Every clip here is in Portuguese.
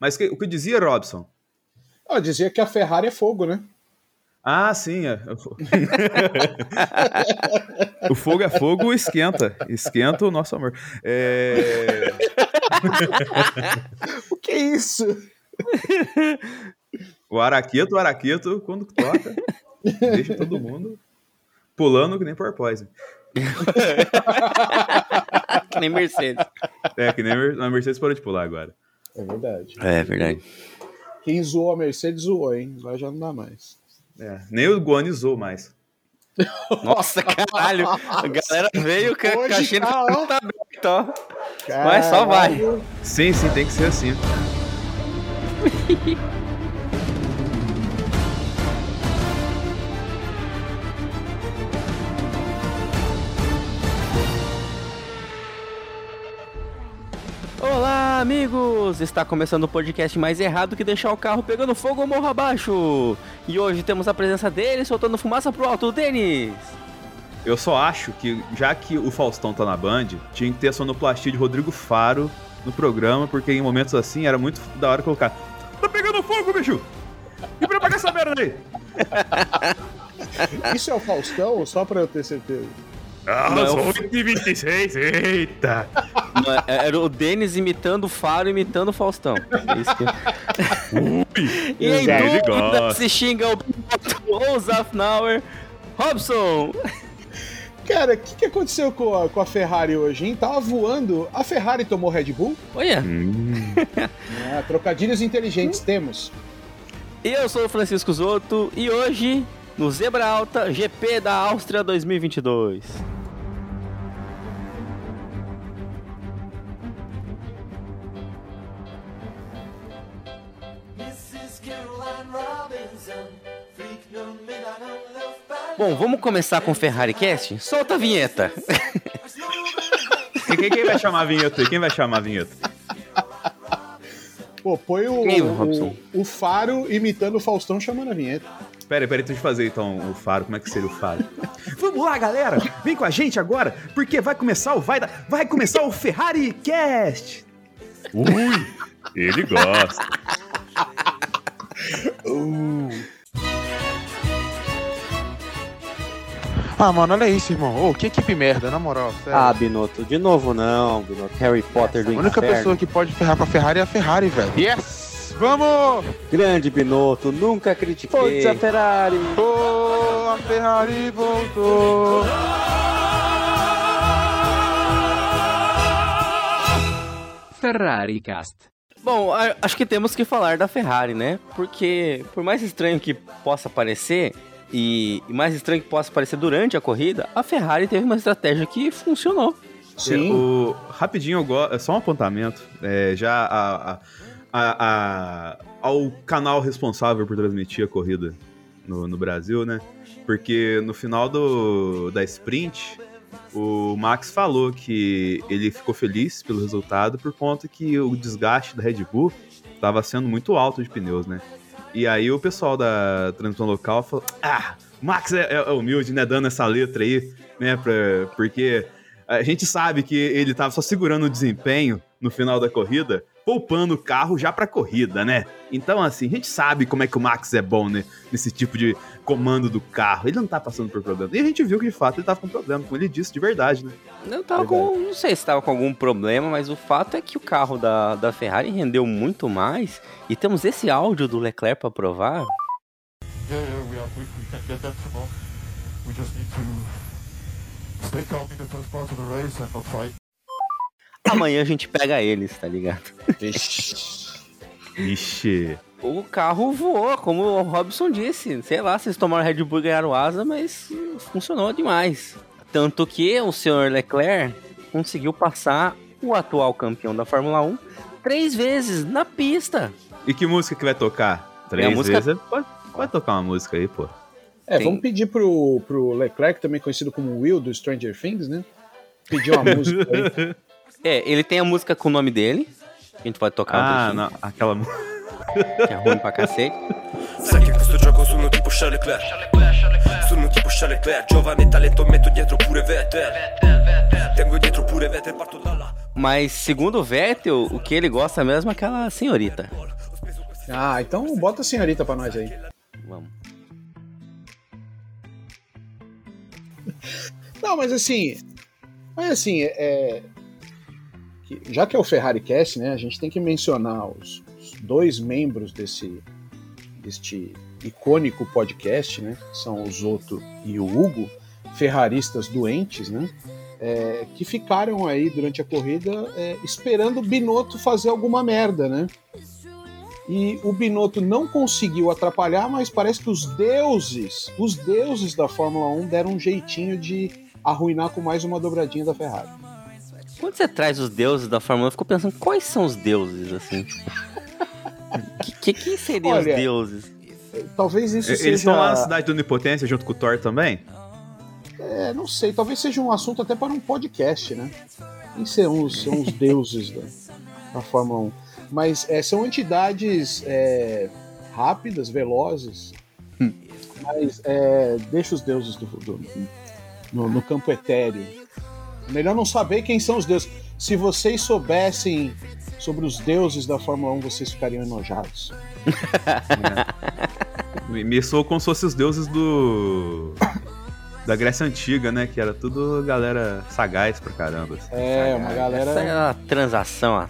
Mas que, o que dizia Robson? Ah, dizia que a Ferrari é fogo, né? Ah, sim. É. o fogo é fogo, esquenta. Esquenta o nosso amor. É... o que é isso? o araqueto, o araqueto, quando toca, deixa todo mundo pulando que nem porpoise. que nem Mercedes. É, que nem a Mercedes parou de pular agora. É verdade. É verdade. Quem zoou a Mercedes zoou, hein? Agora já não dá mais. É, nem o Guani zoou mais. Nossa, caralho. A galera veio com a caixinha tá, tá aberto, ó. Mas só vai. Sim, sim, tem que ser assim. amigos! Está começando o podcast mais errado que deixar o carro pegando fogo ou morro abaixo. E hoje temos a presença dele soltando fumaça pro alto, Denis. Eu só acho que, já que o Faustão tá na Band, tinha que ter a sonoplastia de Rodrigo Faro no programa, porque em momentos assim era muito da hora colocar Tá pegando fogo, bicho! E pra apagar essa merda aí! Isso é o Faustão, só pra eu ter certeza. Ah, não, 8h26, eita! Não, é, era o Denis imitando o Faro, imitando o Faustão. É isso que... Ui, e em dúvida se xinga o ou Zafnauer. Robson! Cara, o que, que aconteceu com a, com a Ferrari hoje, hein? Tava voando, a Ferrari tomou Red Bull? Olha! Hum. É, trocadilhos inteligentes hum. temos. Eu sou o Francisco Zoto e hoje, no Zebra Alta, GP da Áustria 2022. Bom, vamos começar com o Ferrari Cast? Solta a vinheta. quem, quem, vai chamar a vinheta? Quem vai chamar a vinheta? Pô, põe o, Quem, o, o, Faro imitando o Faustão chamando a vinheta. Pera, pera, deixa eu fazer então o Faro. Como é que seria o Faro? Vamos lá, galera! Vem com a gente agora, porque vai começar o vai, vai começar o Ferrari Cast. Ui, ele gosta. uh. Ah, mano, olha isso, irmão. Ô, oh, que equipe merda, na moral. Sério. Ah, Binotto, de novo não, Binotto. Harry Potter do A única inferno. pessoa que pode ferrar com a Ferrari é a Ferrari, velho. Yes! Vamos! Grande Binotto, nunca critiquei. Força a Ferrari! Oh, a Ferrari voltou! Ferrari Cast. Bom, acho que temos que falar da Ferrari, né? Porque, por mais estranho que possa parecer, e, mais estranho que possa parecer durante a corrida, a Ferrari teve uma estratégia que funcionou. Sim. O, rapidinho, é só um apontamento. É, já a, a, a, ao canal responsável por transmitir a corrida no, no Brasil, né? Porque no final do, da sprint, o Max falou que ele ficou feliz pelo resultado por conta que o desgaste da Red Bull estava sendo muito alto de pneus, né? E aí o pessoal da transmissão local falou: Ah, Max é, é, humilde, né? Dando essa letra aí, né? Pra, porque a gente sabe que ele tava só segurando o desempenho no final da corrida, poupando o carro já pra corrida, né? Então, assim, a gente sabe como é que o Max é bom, né? Nesse tipo de comando do carro. Ele não tá passando por problema. E a gente viu que de fato ele tava com problema, como ele disse de verdade, né? Não tava com. Não sei se tava com algum problema, mas o fato é que o carro da, da Ferrari rendeu muito mais. E temos esse áudio do Leclerc pra provar. Amanhã a gente pega eles, tá ligado? Ixi. O carro voou, como o Robson disse. Sei lá, vocês tomaram Red Bull e ganharam asa, mas funcionou demais. Tanto que o senhor Leclerc conseguiu passar o atual campeão da Fórmula 1 três vezes na pista. E que música que vai tocar? Três música... vezes? Pode, pode, tocar uma música aí, pô. É, Tem... vamos pedir pro, pro Leclerc, também conhecido como Will do Stranger Things, né? Pedir uma música aí. É, ele tem a música com o nome dele. A gente pode tocar Ah, um não, aquela música. Que é ruim pra cacete. Sai che questo gioco sono tipo Charles Leclerc Sono tipo Charles Leclerc Giovane talento metto dietro pure Vettel Tengo dietro pure Vettel parto da là Mas segundo o Vettel, o que ele gosta mesmo é aquela senhorita. Ah, então bota a senhorita pra nós aí. Vamos. Não, mas assim. Mas assim, é. Que- já que é o Ferrari Cast, né? A gente tem que mencionar os, os dois membros desse. deste icônico podcast, né? Que são o Zoto e o Hugo, ferraristas doentes, né? é, que ficaram aí durante a corrida é, esperando o Binotto fazer alguma merda, né? E o Binotto não conseguiu atrapalhar, mas parece que os deuses, os deuses da Fórmula 1 deram um jeitinho de arruinar com mais uma dobradinha da Ferrari. Quando você traz os deuses da Fórmula 1, eu fico pensando, quais são os deuses, assim? que, que, quem seriam os deuses? Talvez isso Eles seja. estão lá na cidade do Onipotência junto com o Thor também? É, não sei, talvez seja um assunto até para um podcast, né? Quem são os, são os deuses da, da Fórmula 1? Mas é, são entidades é, rápidas, velozes, mas é, deixa os deuses do, do- no, no campo etéreo. Melhor não saber quem são os deuses. Se vocês soubessem sobre os deuses da Fórmula 1, vocês ficariam enojados. Me, me soou como se fossem os deuses do. Da Grécia Antiga, né? Que era tudo galera sagaz pra caramba. assim. É, uma galera. Essa é uma transação, ó,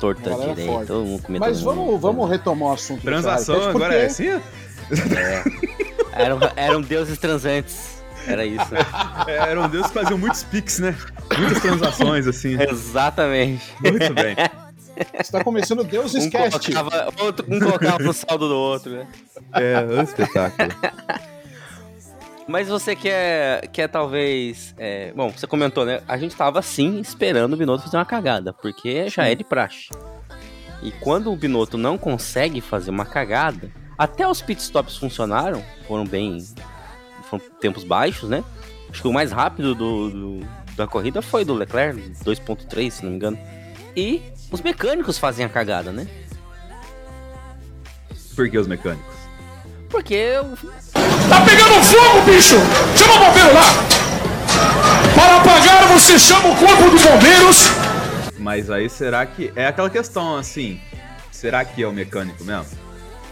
torta direita, todo mundo comendo Mas todo mundo. vamos, vamos retomar o assunto Transação agora é porque- assim? Eram, eram deuses transantes. Era isso. É, eram deuses que faziam muitos piques, né? Muitas transações, assim. Exatamente. Muito bem. Está começando Deus Um Cast. colocava, outro, um colocava no saldo do outro, né? É, um espetáculo. Mas você quer, quer talvez. é, bom, você comentou, né? A gente tava sim esperando o Binotto fazer uma cagada, porque já é de praxe. E quando o Binotto não consegue fazer uma cagada, até os pitstops funcionaram, foram bem. Foram tempos baixos, né? Acho que o mais rápido do, do- da corrida foi do Leclerc, 2.3, se não me engano. E os mecânicos fazem a cagada, né? Por que os mecânicos? Porque o- Tá pegando fogo, bicho! Chama o bombeiro lá! Para apagar, você chama o corpo de bombeiros! Mas aí será que. É aquela questão, assim. Será que é o mecânico mesmo?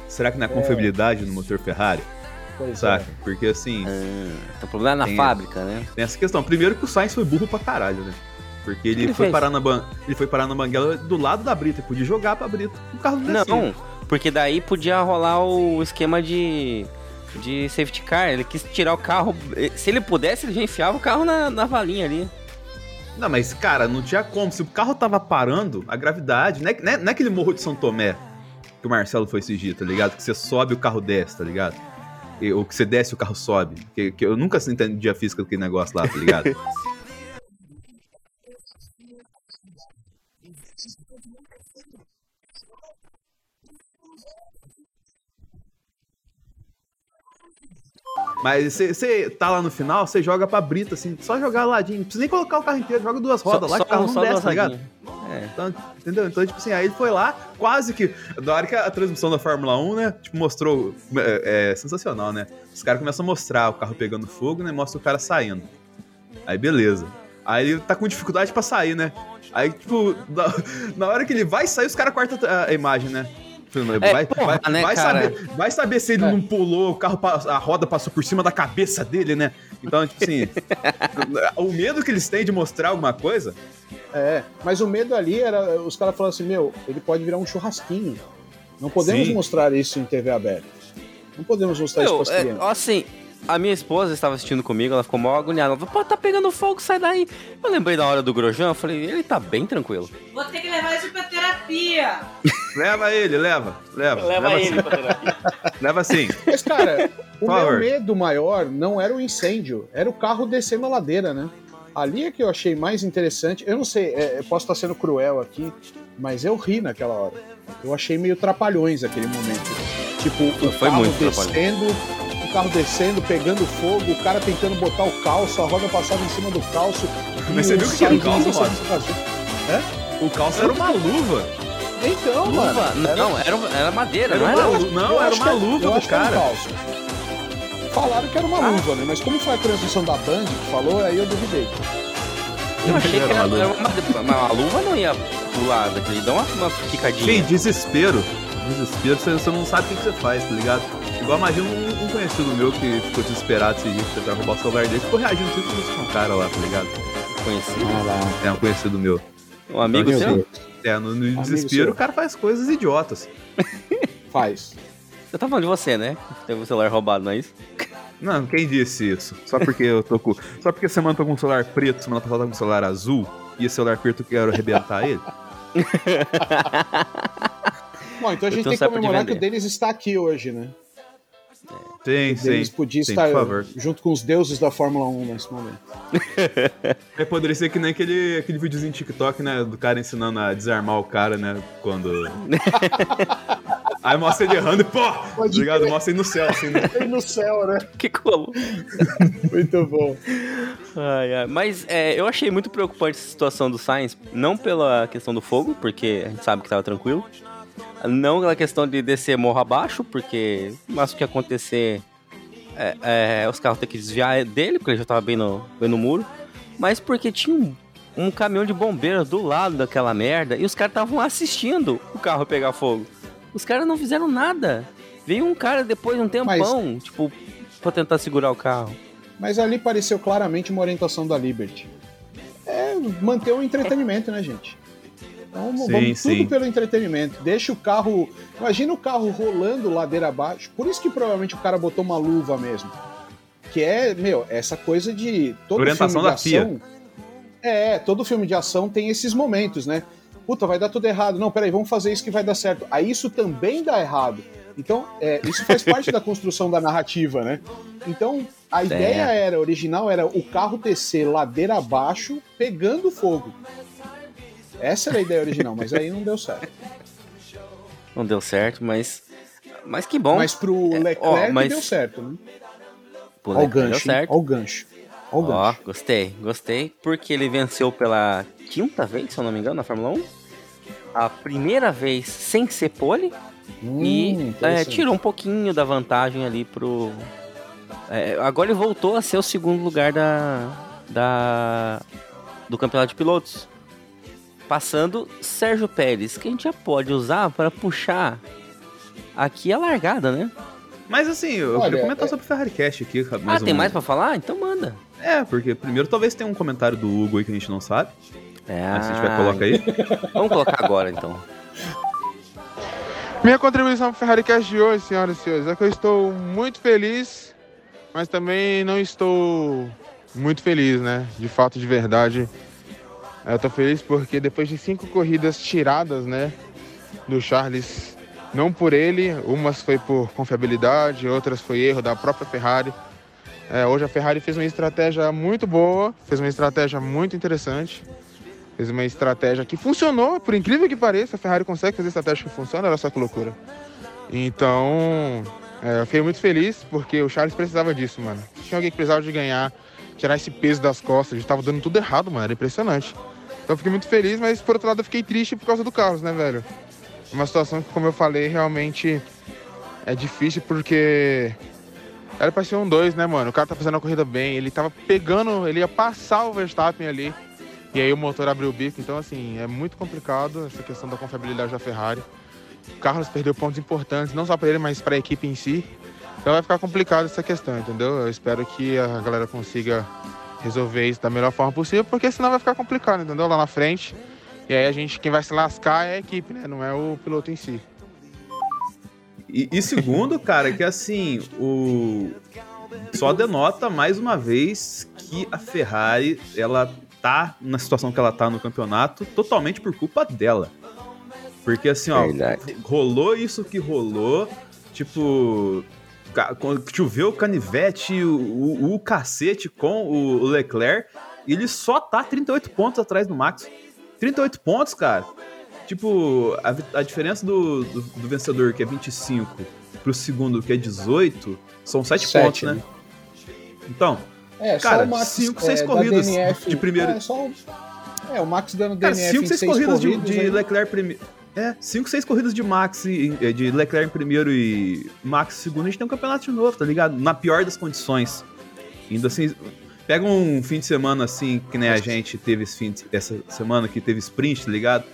Será que não é a confiabilidade no motor Ferrari? Pois Saca? é. Porque assim, tem um problema na Tem- fábrica, né? tem essa questão. Primeiro que o Sainz foi burro pra caralho, né? Porque ele, ele foi fez? parar na ban... ele foi parar na banguela do lado da Brita, podia jogar pra Brita. O carro não descia. Não, porque daí podia rolar o esquema de, de safety car. Ele quis tirar o carro. Se ele pudesse, ele já enfiava o carro na, na valinha ali. Não, mas, cara, não tinha como. Se o carro tava parando, a gravidade. Não é, não é, não é aquele morro de São Tomé que o Marcelo foi dia, tá ligado? Que você sobe e o carro desce, tá ligado? Ou que você desce e o carro sobe. Que, que eu nunca entendi a física daquele negócio lá, tá ligado? Mas você tá lá no final, você joga pra Brita, assim, só jogar ladinho. Não precisa nem colocar o carro inteiro, joga duas rodas lá que o carro não só desce, tá ligado? É. Então, entendeu? Então, tipo assim, aí ele foi lá, quase que. Da hora que a transmissão da Fórmula 1, né? Tipo, mostrou. É, é sensacional, né? Os caras começam a mostrar o carro pegando fogo, né? Mostra o cara saindo. Aí, beleza. Aí ele tá com dificuldade pra sair, né? Aí, tipo, na, na hora que ele vai sair, os caras cortam a, a imagem, né? Vai, porra, vai, né, vai saber, vai saber se ele não pulou, o carro, a roda passou por cima da cabeça dele, né? Então, tipo assim, o medo que eles têm de mostrar alguma coisa É, mas o medo ali era. Os caras falaram assim: meu, ele pode virar um churrasquinho. Não podemos Sim. mostrar isso em TV aberta. Não podemos mostrar isso Meu, para as é, crianças. assim, a minha esposa estava assistindo comigo, ela ficou mó agoniada. Ela falou, pô, tá pegando fogo, sai daí. Eu lembrei da hora do Grosjean, eu falei, ele tá bem tranquilo. Vou ter que levar isso pra terapia. Leva ele, leva, leva. sim. pra terapia. Leva sim. Mas, cara, o meu medo maior não era o incêndio, era o carro descendo a ladeira, né? Ali é que eu achei mais interessante. Eu não sei, é, eu posso estar sendo cruel aqui, mas eu ri naquela hora. Eu achei meio trapalhões aquele momento. Tipo, o Foi carro muito descendo, carro descendo, pegando fogo, o cara tentando botar o calço, a roda passava em cima do calço. Mas você viu que era o calço, não Rob? o que fazer. O calço era uma luva. Então, Luva? mano. era- Não, era, era madeira, Era não era? lu- não, eu era uma que- luva do um cara. calço. Falaram que era uma luva, né? Mas como foi a transmissão da Band que falou, aí eu duvidei. Eu achei que Era era, uma luva. uma, mas a luva não ia pular, daquele, dá uma, uma picadinha. Sim, desespero. Desespero, você, você não sabe o que, que você faz, tá ligado? Igual imagina um, um conhecido meu que ficou desesperado esse dia tentar roubar o celular dele, ficou reagindo sempre com um cara lá, tá ligado? Conhecido. Ah lá. É um conhecido meu. Um amigo seu? É, no, no desespero seu. o cara faz coisas idiotas. Faz. Eu tava falando de você, né? Teve o celular roubado, não é isso? Não, quem disse isso? Só porque eu tô com. Só porque semana eu tô com um celular preto, semana passada eu tô com um celular azul, e esse celular preto eu quero arrebentar ele. Bom, então a gente tem que comemorar que o Denis está aqui hoje, né? Sim, sim. Denis podia sim, estar por favor. junto com os deuses da Fórmula 1 nesse momento. É, poderia ser que nem aquele, aquele videozinho TikTok, né? Do cara ensinando a desarmar o cara, né? Quando. Aí mostra ele errando e pô! Pode Ligado? crer. Mostra ele no céu, assim, né? Ele no céu, né? Que colou. Muito bom. Ai, ai. Mas é, eu achei muito preocupante essa situação do Sainz, não pela questão do fogo, porque a gente sabe que tava tranquilo. Não pela questão de descer morro abaixo, porque mas o que acontecer é, é, os carros ter que desviar dele, porque ele já tava bem no, bem no muro. Mas porque tinha um, um caminhão de bombeiros do lado daquela merda e os caras estavam assistindo o carro pegar fogo. Os caras não fizeram nada. Veio um cara depois de um tempão, tipo, pra tentar segurar o carro. Mas ali pareceu claramente uma orientação da Liberty. É manter o entretenimento, né, gente? Então Sim, vamos sim. tudo pelo entretenimento. Deixa o carro. Imagina o carro rolando ladeira abaixo. Por isso que provavelmente o cara botou uma luva mesmo. Que é, meu, essa coisa de. Todo Orientação filme de da FIA. ação. É, todo filme de ação tem esses momentos, né? Puta, vai dar tudo errado. Não, peraí, vamos fazer isso que vai dar certo. Aí isso também dá errado. Então, é, isso faz parte da construção da narrativa, né? Então, a ideia era, original era o carro descer ladeira abaixo, pegando fogo. Essa era a ideia original, mas aí não deu certo. Não deu certo, mas. Mas que bom. Mas pro Leclerc ó, mas- deu certo, né? Pô, Olha o Leclerc deu gancho, hein? certo. Olha o gancho. Ó, gancho. gostei, gostei. Porque ele venceu pela quinta vez, se eu não me engano, na Fórmula 1. A primeira vez sem ser pole. Hum, e é, tirou um pouquinho da vantagem ali pro. é, agora ele voltou a ser o segundo lugar da, da do campeonato de pilotos, passando Sérgio Pérez, que a gente já pode usar para puxar aqui a largada, né? Mas assim, eu Olha, queria comentar é- sobre o Ferrari Cash aqui. Mais ah, tem um- mais para falar? Então manda. É, porque primeiro talvez tenha um comentário do Hugo aí que a gente não sabe. É, Mas se tiver, coloca aí. Vamos colocar agora então. Minha contribuição para o Ferrari Cast de hoje, senhoras e senhores, é que eu estou muito feliz, mas também não estou muito feliz, né? De fato, de verdade. Eu tô feliz porque depois de cinco corridas tiradas, né? Do Charles, não por ele, umas foi por confiabilidade, outras foi erro da própria Ferrari. É, hoje a Ferrari fez uma estratégia muito boa, fez uma estratégia muito interessante. Fez uma estratégia que funcionou, por incrível que pareça, a Ferrari consegue fazer estratégia que funciona, olha só que loucura. Então, é, eu fiquei muito feliz porque o Charles precisava disso, mano. Tinha alguém que precisava de ganhar, tirar esse peso das costas, a gente tava dando tudo errado, mano, era impressionante. Então eu fiquei muito feliz, mas por outro lado eu fiquei triste por causa do Carlos, né, velho? Uma situação que, como eu falei, realmente é difícil porque era pra ser um dois, né, mano? O cara tá fazendo a corrida bem, ele tava pegando, ele ia passar o Verstappen ali. E aí o motor abriu o bico, então assim, é muito complicado essa questão da confiabilidade da Ferrari. O Carlos perdeu pontos importantes, não só para ele, mas para a equipe em si. Então vai ficar complicado essa questão, entendeu? Eu espero que a galera consiga resolver isso da melhor forma possível, porque senão vai ficar complicado, entendeu? Lá na frente. E aí a gente, quem vai se lascar é a equipe, né? Não é o piloto em si. E, e segundo, cara, que assim, o. Só denota mais uma vez que a Ferrari, ela tá na situação que ela tá no campeonato totalmente por culpa dela. Porque assim, ó, Verdade. rolou isso que rolou, tipo. Choveu o canivete, o, o, o cacete com o Leclerc, e ele só tá 38 pontos atrás do Max. 38 pontos, cara. Tipo, a, a diferença do, do, do vencedor, que é 25, pro segundo, que é 18, são 7 Sete, pontos, né? né? Então, É, Cara, só o Max, cinco, é, seis da corridas DNF, de primeiro- É, só, o- é, o Max dando cara, DNF 5, em 6 seis corridas de, corridas, de aí- Leclerc primeiro. É, 5, 6 corridas de Max e e- de Leclerc em primeiro e Max em segundo, a gente tem um campeonato de novo, tá ligado? Na pior das condições. Ainda assim, Pega um fim de semana assim, que nem a gente teve esse fim de- essa semana, que teve sprint, tá ligado?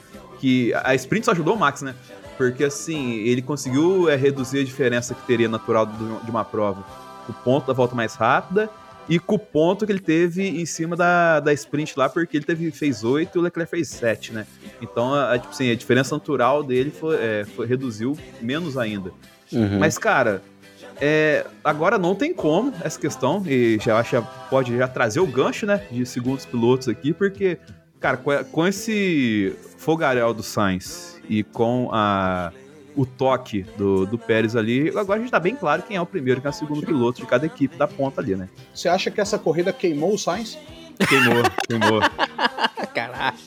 Que a sprint só ajudou o Max, né? Porque assim, ele conseguiu é, reduzir a diferença que teria natural de uma prova. O ponto da volta mais rápida e com o ponto que ele teve em cima da, da sprint lá, porque ele teve, fez 8 e o Leclerc fez 7, né? Então, a, a, tipo assim, a diferença natural dele foi, é, foi- reduziu menos ainda. Uhum. Mas, cara, é, agora não tem como essa questão, e já acho pode já trazer o gancho, né, de segundos pilotos aqui, porque, cara, com, com esse fogaréu do Sainz e com a, o toque do, do Pérez ali, agora a gente tá bem claro quem é o primeiro e quem é o segundo piloto de cada equipe da ponta ali, né? Você acha que essa corrida queimou o Sainz? Queimou, queimou. Caraca.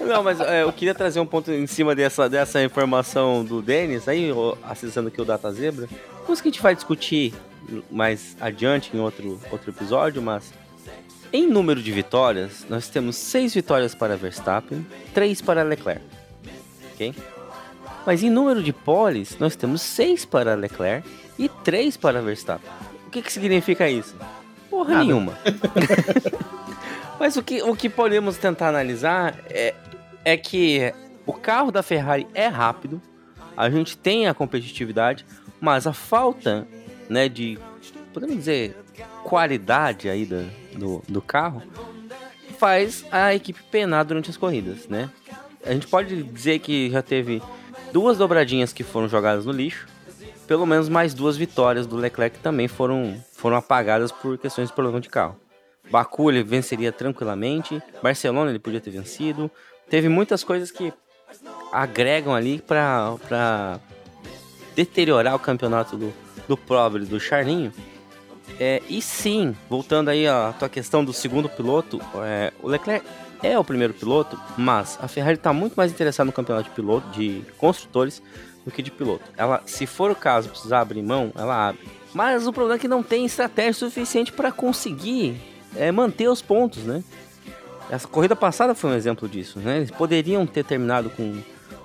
Não, mas é, eu queria trazer um ponto em cima dessa, dessa informação do Denis, aí, acessando aqui o Data Zebra. Coisa que a gente vai discutir mais adiante em outro, outro episódio, mas em número de vitórias, nós temos seis vitórias para Verstappen, três para Leclerc. Ok? Mas em número de poles, nós temos seis para Leclerc e três para Verstappen. O que, que significa isso? Porra Nada. nenhuma. Mas o que, o que podemos tentar analisar é, é que o carro da Ferrari é rápido, a gente tem a competitividade, mas a falta né, de, podemos dizer, qualidade aí do, do, do carro faz a equipe penar durante as corridas, né? A gente pode dizer que já teve duas dobradinhas que foram jogadas no lixo, pelo menos mais duas vitórias do Leclerc também foram, foram apagadas por questões de problema de carro. Baku ele venceria tranquilamente, Barcelona ele podia ter vencido. Teve muitas coisas que agregam ali para deteriorar o campeonato do, do Probre, do Charlinho. É, e sim, voltando aí à tua questão do segundo piloto, é, o Leclerc é o primeiro piloto, mas a Ferrari está muito mais interessada no campeonato de piloto, de construtores, do que de piloto. Ela, se for o caso, precisar abrir mão, ela abre. Mas o problema é que não tem estratégia suficiente para conseguir é, manter os pontos, né? Essa corrida passada foi um exemplo disso, né? Eles poderiam ter terminado com,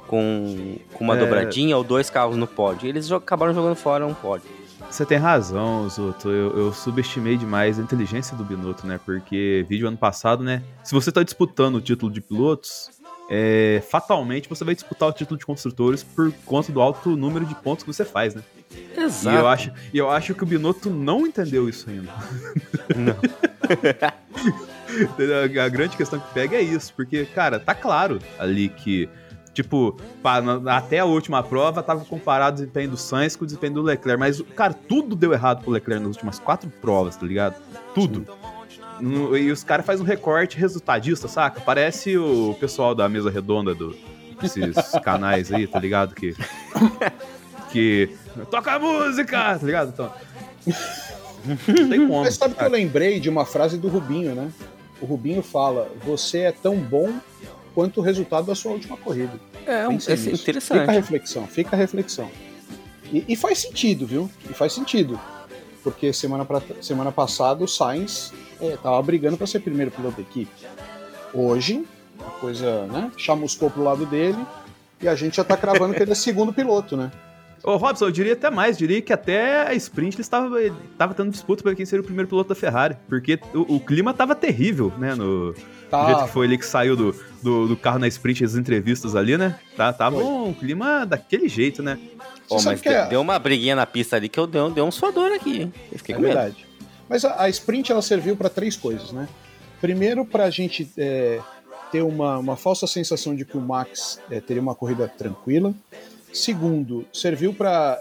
com, com uma É. dobradinha ou dois carros no pódio. Eles acabaram jogando fora um pódio. Você tem razão, Zoto. Eu, eu subestimei demais a inteligência do Binotto, né? Porque vídeo ano passado, né? Se você tá disputando o título de pilotos, é, fatalmente você vai disputar o título de construtores por conta do alto número de pontos que você faz, né? Exato. E eu acho, e eu acho que o Binotto não entendeu isso ainda. Não. A grande questão que pega é isso, porque, cara, tá claro ali que, tipo, até a última prova tava comparado o desempenho do Sainz com o desempenho do Leclerc, mas, cara, tudo deu errado pro Leclerc nas últimas quatro provas, tá ligado? Tudo. No- e os caras fazem um recorte resultadista, saca? Parece o pessoal da mesa redonda do, desses canais aí, tá ligado? Que. Que. Toca a música! Tá ligado? Então. Não tem como. Mas sabe que eu cara. lembrei de uma frase do Rubinho, né? O Rubinho fala: Você é tão bom quanto o resultado da sua última corrida. É, um, Pense é nisso. Fica a interessante. reflexão, fica a reflexão. E, e faz sentido, viu? E faz sentido. Porque semana, pra, semana passada o Sainz é, tava brigando para ser primeiro piloto da equipe. Hoje, a coisa, né? Chamuscou pro lado dele e a gente já tá cravando que ele é segundo piloto, né? Ô, Robson, eu diria até mais, diria que até a sprint ele estava, ele estava tendo disputa para quem seria o primeiro piloto da Ferrari, porque o, o clima tava terrível, né, no Tá, do jeito que foi ele que saiu do, do, do carro na sprint, as entrevistas ali, né, tá, tava Foi. um clima daquele jeito, né. Sabe mas que é- de- deu uma briguinha na pista ali que eu dei, deu um suador aqui. hein? Eu fiquei É com medo. verdade. Mas a, a sprint ela serviu para três coisas, né? Primeiro, para a gente é, ter uma, uma falsa sensação de que o Max é, teria uma corrida tranquila. Segundo, serviu para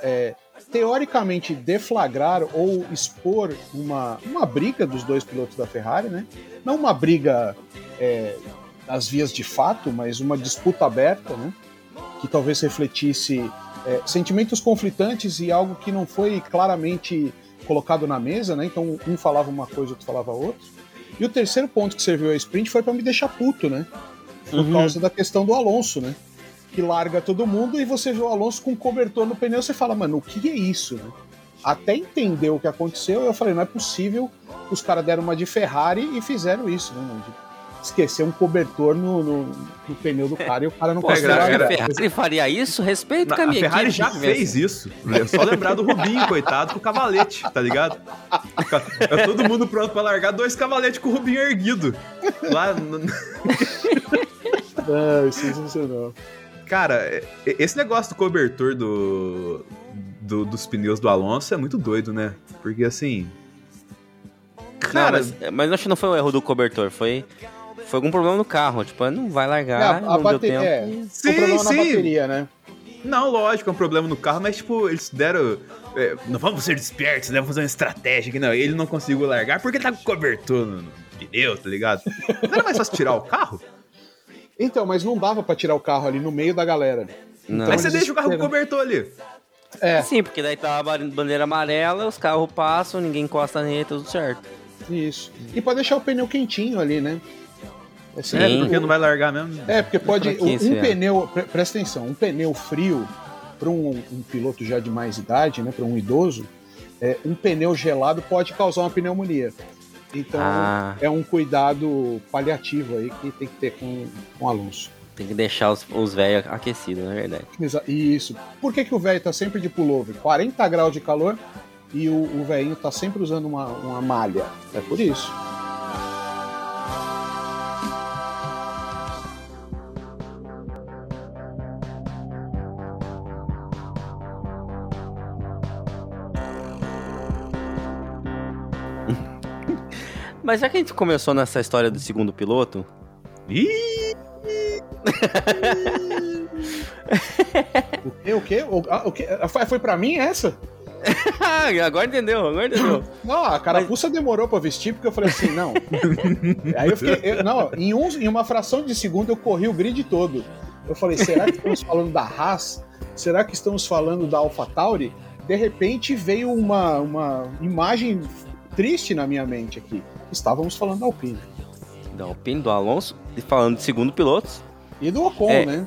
teoricamente deflagrar ou expor uma, uma briga dos dois pilotos da Ferrari, né? Não uma briga é, nas vias de fato, mas uma disputa aberta, né? Que talvez refletisse é, sentimentos conflitantes e algo que não foi claramente colocado na mesa, né? Então um falava uma coisa, outro falava outra. E o terceiro ponto que serviu a sprint foi para me deixar puto, né? Por Uhum. causa da questão do Alonso, né? Que larga todo mundo e você vê o Alonso com cobertor no pneu, você fala, mano, o que é isso, né? Até entender o que aconteceu, eu falei, não é possível, os caras deram uma de Ferrari e fizeram isso, né? mano? esquecer um cobertor no, no, no pneu do cara e o cara não Pô, É, consegue era- a largar. Ferrari faria isso? Respeito com a minha Ferrari já fez isso. É só lembrar do Rubinho, coitado, com o cavalete, tá ligado? É todo mundo pronto pra largar, dois cavaletes com o Rubinho erguido. Lá, no- Ah, sensacional. Cara, é- esse negócio do cobertor do, do- dos pneus do Alonso é muito doido, né? Porque assim. Não, Cara, mas, mas acho que não foi um erro do cobertor, foi, foi algum problema no carro. Tipo, não vai É, largar, a, a não deu bateria, tempo. é, Sim, o sim. bateria, né? não, lógico, é um problema no carro, mas tipo, eles deram. é, não vamos ser despertos, né? Vamos fazer uma estratégia aqui. Não, ele não conseguiu largar porque ele tá com cobertor no, no pneu, tá ligado? Não era mais fácil tirar o carro? Então, mas não dava pra tirar o carro ali no meio da galera. Não. Então Aí você deixa o carro com cobertor ali. É, Sim, porque daí tá a ba- bandeira amarela, os carros passam, ninguém encosta nele, tudo certo. isso. E pra deixar o pneu quentinho ali, né? Assim, É, porque não vai largar mesmo. É, porque pode. Um, é? pneu. pre- Presta atenção, um pneu frio para um, um piloto já de mais idade, né? Para um idoso, é, um pneu gelado pode causar uma pneumonia. Então Ah. é um cuidado paliativo aí que tem que ter com, com o Alonso. Tem que deixar os, os velhos aquecidos, na verdade. Exa- Isso. Por que, que o velho tá sempre de pullover? 40 graus de calor e o, o velhinho tá sempre usando uma, uma malha. É por isso. Mas já que a gente começou nessa história do segundo piloto, Ih, O quê? O quê? O, ah, o quê? Ah, Foi, foi pra mim essa? Ah, agora entendeu, agora entendeu. Não, a carapuça demorou pra vestir porque eu falei assim, não. Aí eu fiquei. eu- não, em, um, em uma fração de segundo eu corri o grid todo. Eu falei, será que estamos falando da Haas? Será que estamos falando da AlphaTauri? De repente veio uma, uma imagem triste na minha mente aqui. Estávamos falando da Alpine. Da Alpine, do Alonso, e falando de segundo piloto. E do Ocon, É. né?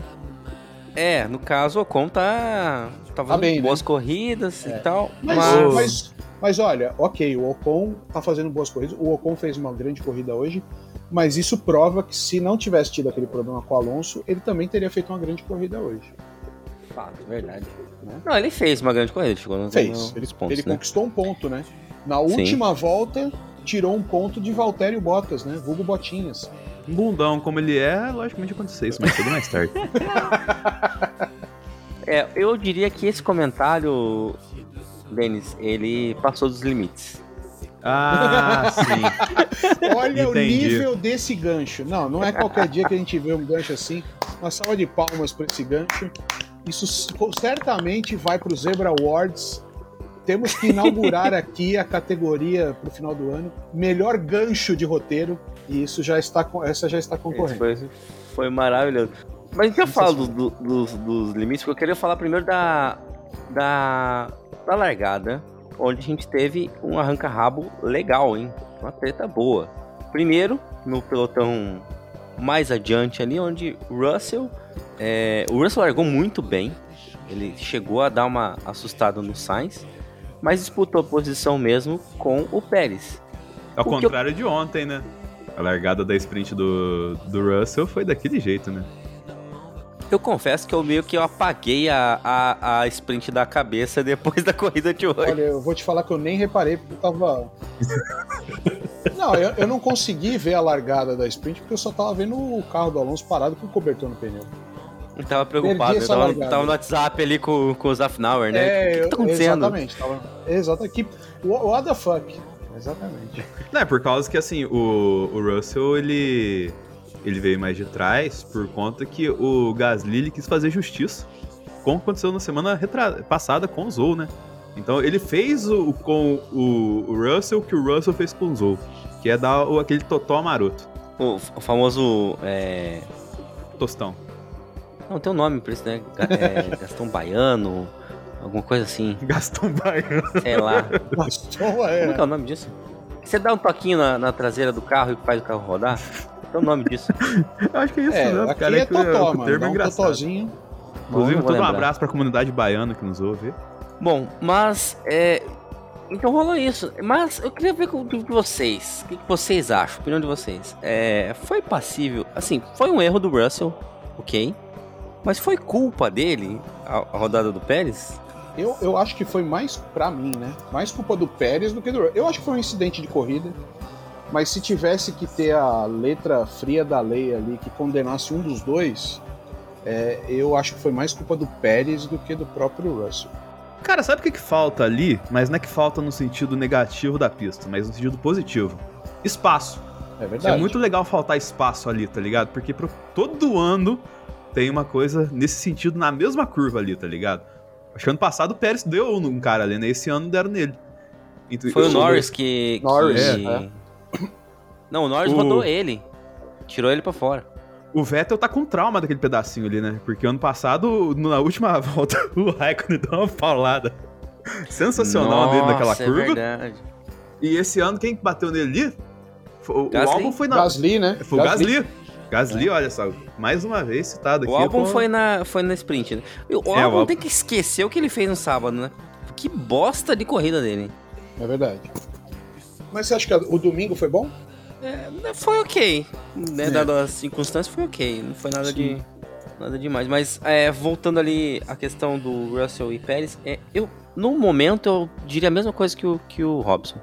É, no caso, o Ocon tá, tá fazendo bem, né? boas corridas É. e tal. Mas, Mas, mas, mas olha, ok, o Ocon tá fazendo boas corridas. O Ocon fez uma grande corrida hoje, mas isso prova que se não tivesse tido aquele problema com o Alonso, ele também teria feito uma grande corrida hoje. Fato, verdade. Né? Não, ele fez uma grande corrida, chegou no, Fez. Ele, pontos, ele né? conquistou um ponto, né? Na Sim. última volta, tirou um ponto de Valtério Bottas, né? Vulgo Botinhas. um bundão como ele é, logicamente acontecer isso, mas tudo mais tarde. É, eu diria que esse comentário, Denis, ele passou dos limites. Ah, sim. Olha o Entendi. nível desse gancho. Não, não é qualquer dia que a gente vê um gancho assim. Uma salva de palmas para esse gancho. Isso certamente vai para o Zebra Awards. Temos que inaugurar aqui a categoria para o final do ano. Melhor gancho de roteiro. E isso já está, essa já está concorrendo. foi, foi maravilhoso. Mas gente já fala do- do- dos, dos limites, porque eu queria falar primeiro da, da, da largada, onde a gente teve um arranca-rabo legal, hein? Uma treta boa. Primeiro, no pelotão mais adiante ali, onde o Russell. é, o Russell largou muito bem. Ele chegou a dar uma assustada no Sainz, mas disputou a posição mesmo com o Pérez. Ao O que eu- contrário de ontem, né? A largada da sprint do, do Russell foi daquele jeito, né? Eu confesso que eu meio que eu apaguei a, a, a sprint da cabeça depois da corrida de hoje. Olha, eu vou te falar que eu nem reparei porque eu tava. não, eu, eu não consegui ver a largada da sprint porque eu só tava vendo o carro do Alonso parado com o cobertor no pneu. Eu tava preocupado, eu tava, tava no WhatsApp ali com, com o Zafnauer, né? É, o que, que tá acontecendo? exatamente. Tava, exatamente. What, what the fuck? Exatamente. Não, é por causa que, assim, o, o Russell, ele, ele veio mais de trás por conta que o Gasly ele quis fazer justiça, como aconteceu na semana passada com o Zou, né? Então ele fez o, com o, o Russell o que o Russell fez com o Zou, que é dar o, aquele totó maroto, O, o famoso. É... tostão. Não, tem um nome pra isso, né? É, Gastão Baiano, alguma coisa assim, Gastão Baiano. sei lá. Gastou, Como é que é é. o nome disso? Você dá um toquinho na, na traseira do carro e faz o carro rodar? Tem o nome disso. Eu acho que é isso, É, né? aqui cara? é o- totó, o mano. termo Dá é um engraçado. totózinho. Inclusive, todo um abraço pra comunidade baiana que nos ouve. Bom, mas é, Então rolou isso. Mas eu queria ver com com vocês. O que que vocês acham? A opinião de vocês. É, foi passível. Assim, foi um erro do Russell, ok. Mas foi culpa dele a, a rodada do Pérez? Eu, eu acho que foi mais pra mim, né? Mais culpa do Pérez do que do Russell. Eu acho que foi um incidente de corrida. Mas se tivesse que ter a letra fria da lei ali que condenasse um dos dois, é, eu acho que foi mais culpa do Pérez do que do próprio Russell. Cara, sabe o que, que falta ali? Mas não é que falta no sentido negativo da pista, mas no sentido positivo. Espaço. É verdade. É muito legal faltar espaço ali, tá ligado? Porque pro, todo ano tem uma coisa nesse sentido na mesma curva ali, tá ligado? Acho que ano passado o Pérez deu um cara ali, né? Esse ano deram nele. Então, Foi o Norris que. que- Norris, que- Não, o Norris O- rodou ele. Tirou ele pra fora. O Vettel tá com trauma daquele pedacinho ali, né? Porque ano passado, na última volta, o Raikkonen deu uma paulada sensacional nele naquela Nossa, é curva. verdade. e esse ano, quem bateu nele ali? Foi- O, o Gasly. álbum foi na. Gasly, né? Foi o Gasly. Gasly, olha só, mais uma vez citado aqui. O álbum com- foi na, foi na sprint, né? O É, o álbum tem que esquecer o que ele fez no sábado, né? Que bosta de corrida dele. É verdade. Mas você acha que o domingo foi bom? É, Foi ok. Né? É. Dado as circunstâncias, foi ok. Não foi nada de. Nada demais. Mas é, voltando ali à questão do Russell e Pérez, é, eu, no momento, eu diria a mesma coisa que o, que o Robson.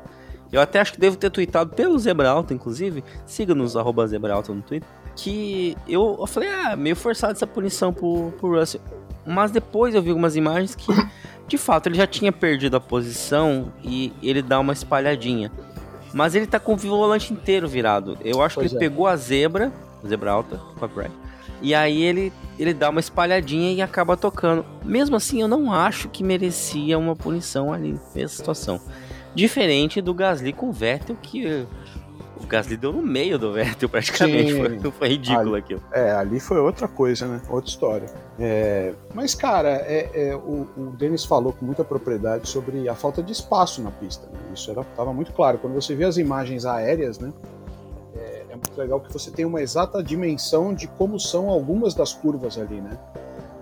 Eu até acho que devo ter tweetado pelo Zebralta, inclusive. Siga-nos, arroba Zebralta no Twitter. Que eu, eu falei, ah, meio forçado essa punição pro, pro Russell. Mas depois eu vi algumas imagens que, de fato, ele já tinha perdido a posição e ele dá uma espalhadinha. Mas ele tá com o volante inteiro virado. Eu acho Pois que ele é. pegou a zebra, zebra alta, copyright, e aí ele, ele dá uma espalhadinha e acaba tocando. Mesmo assim, eu não acho que merecia uma punição ali nessa situação. Diferente do Gasly com o Vettel, que o Gasly deu no meio do Vettel praticamente. Foi, foi ridículo aquilo. É, ali foi outra coisa, né? Outra história. É, mas, cara, é, é, o, o Denis falou com muita propriedade sobre a falta de espaço na pista. Né? Isso estava muito claro. Quando você vê as imagens aéreas, né? É, é muito legal que você tem uma exata dimensão de como são algumas das curvas ali, né?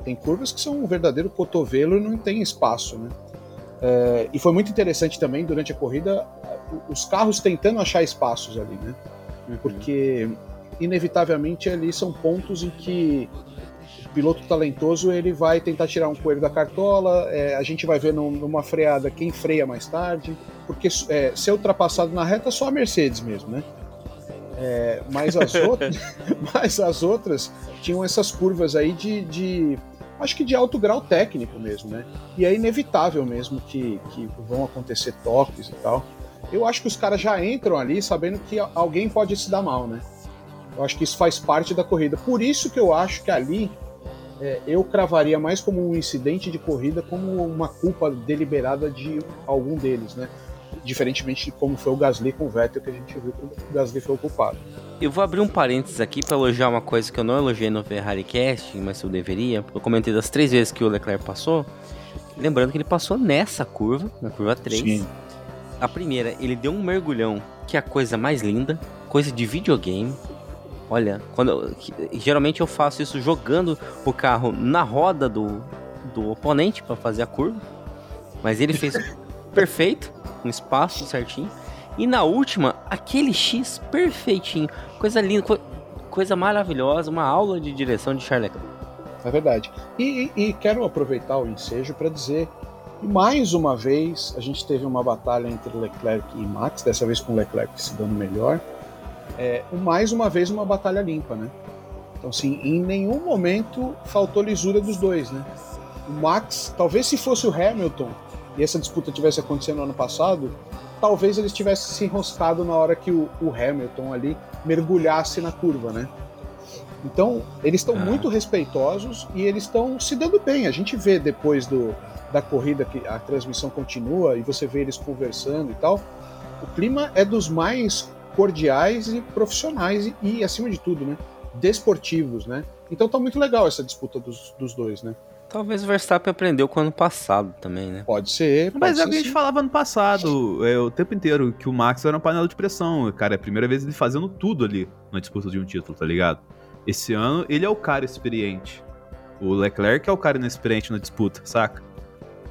Tem curvas que são um verdadeiro cotovelo e não tem espaço, né? É, e foi muito interessante também durante a corrida os carros tentando achar espaços ali, né? Porque inevitavelmente ali são pontos em que o piloto talentoso ele vai tentar tirar um coelho da cartola, é, a gente vai ver num- numa freada quem freia mais tarde, porque é, ser ultrapassado na reta é só a Mercedes mesmo, né? É, mas, as outras, mas as outras tinham essas curvas aí de, de- acho que de alto grau técnico mesmo, né? E é inevitável mesmo que, que vão acontecer toques e tal. Eu acho que os caras já entram ali sabendo que alguém pode se dar mal, né? Eu acho que isso faz parte da corrida. Por isso que eu acho que ali é, eu cravaria mais como um incidente de corrida, como uma culpa deliberada de algum deles, né? Diferentemente de como foi o Gasly com o Vettel, que a gente viu que o Gasly foi o culpado. Eu vou abrir um parênteses aqui pra elogiar uma coisa que eu não elogiei no Ferrari Cast, mas eu deveria. Eu comentei das três vezes que o Leclerc passou. Lembrando que ele passou nessa curva, na curva 3. Sim. A primeira, ele deu um mergulhão, que é a coisa mais linda, coisa de videogame. Olha, quando eu- geralmente eu faço isso jogando o carro na roda do, do oponente pra fazer a curva. Mas ele fez perfeito, um espaço certinho. E na última, aquele X perfeitinho, coisa linda, co- coisa maravilhosa, uma aula de direção de Charles Leclerc. É verdade. E, e- e quero aproveitar o ensejo para dizer mais uma vez a gente teve uma batalha entre Leclerc e Max, dessa vez com Leclerc se dando melhor. É, mais uma vez uma batalha limpa, né? Então, assim, em nenhum momento faltou lisura dos dois, né? O Max, talvez se fosse o Hamilton e essa disputa tivesse acontecendo no ano passado, talvez eles tivessem se enroscado na hora que o, o Hamilton ali mergulhasse na curva, né? Então, eles estão Ah. muito respeitosos e eles estão se dando bem. A gente vê depois do, da corrida que a transmissão continua e você vê eles conversando e tal. O clima é dos mais cordiais e profissionais e, e, acima de tudo, né? Desportivos, né? Então tá muito legal essa disputa dos, dos dois, né? Talvez o Verstappen aprendeu com o ano passado também, né? Pode ser. Pode Mas é ser o que a gente falava no passado, é, o tempo inteiro, que o Max era uma panela de pressão. Cara, é a primeira vez ele fazendo tudo ali na disputa de um título, tá ligado? Esse ano ele é o cara experiente. O Leclerc é o cara inexperiente na disputa, saca?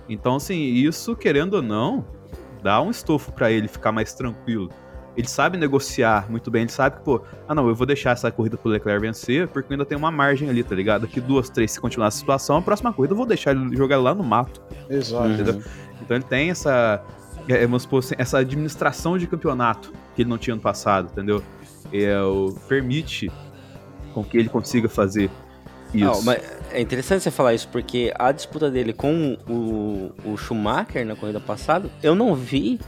Então, assim, isso, querendo ou não, Dá um estofo pra ele ficar mais tranquilo. Ele sabe negociar muito bem, ele sabe que, pô, ah não, eu vou deixar essa corrida pro Leclerc vencer, porque ainda tem uma margem ali, tá ligado? Daqui duas, três, se continuar essa situação, a próxima corrida eu vou deixar ele jogar lá no mato. Exato. Entendeu? Então ele tem essa, é, vamos supor, assim, essa administração de campeonato que ele não tinha ano passado, entendeu? É, o, permite com que ele consiga fazer isso. Não, mas é interessante você falar isso, porque a disputa dele com o, o Schumacher na corrida passada, eu não vi.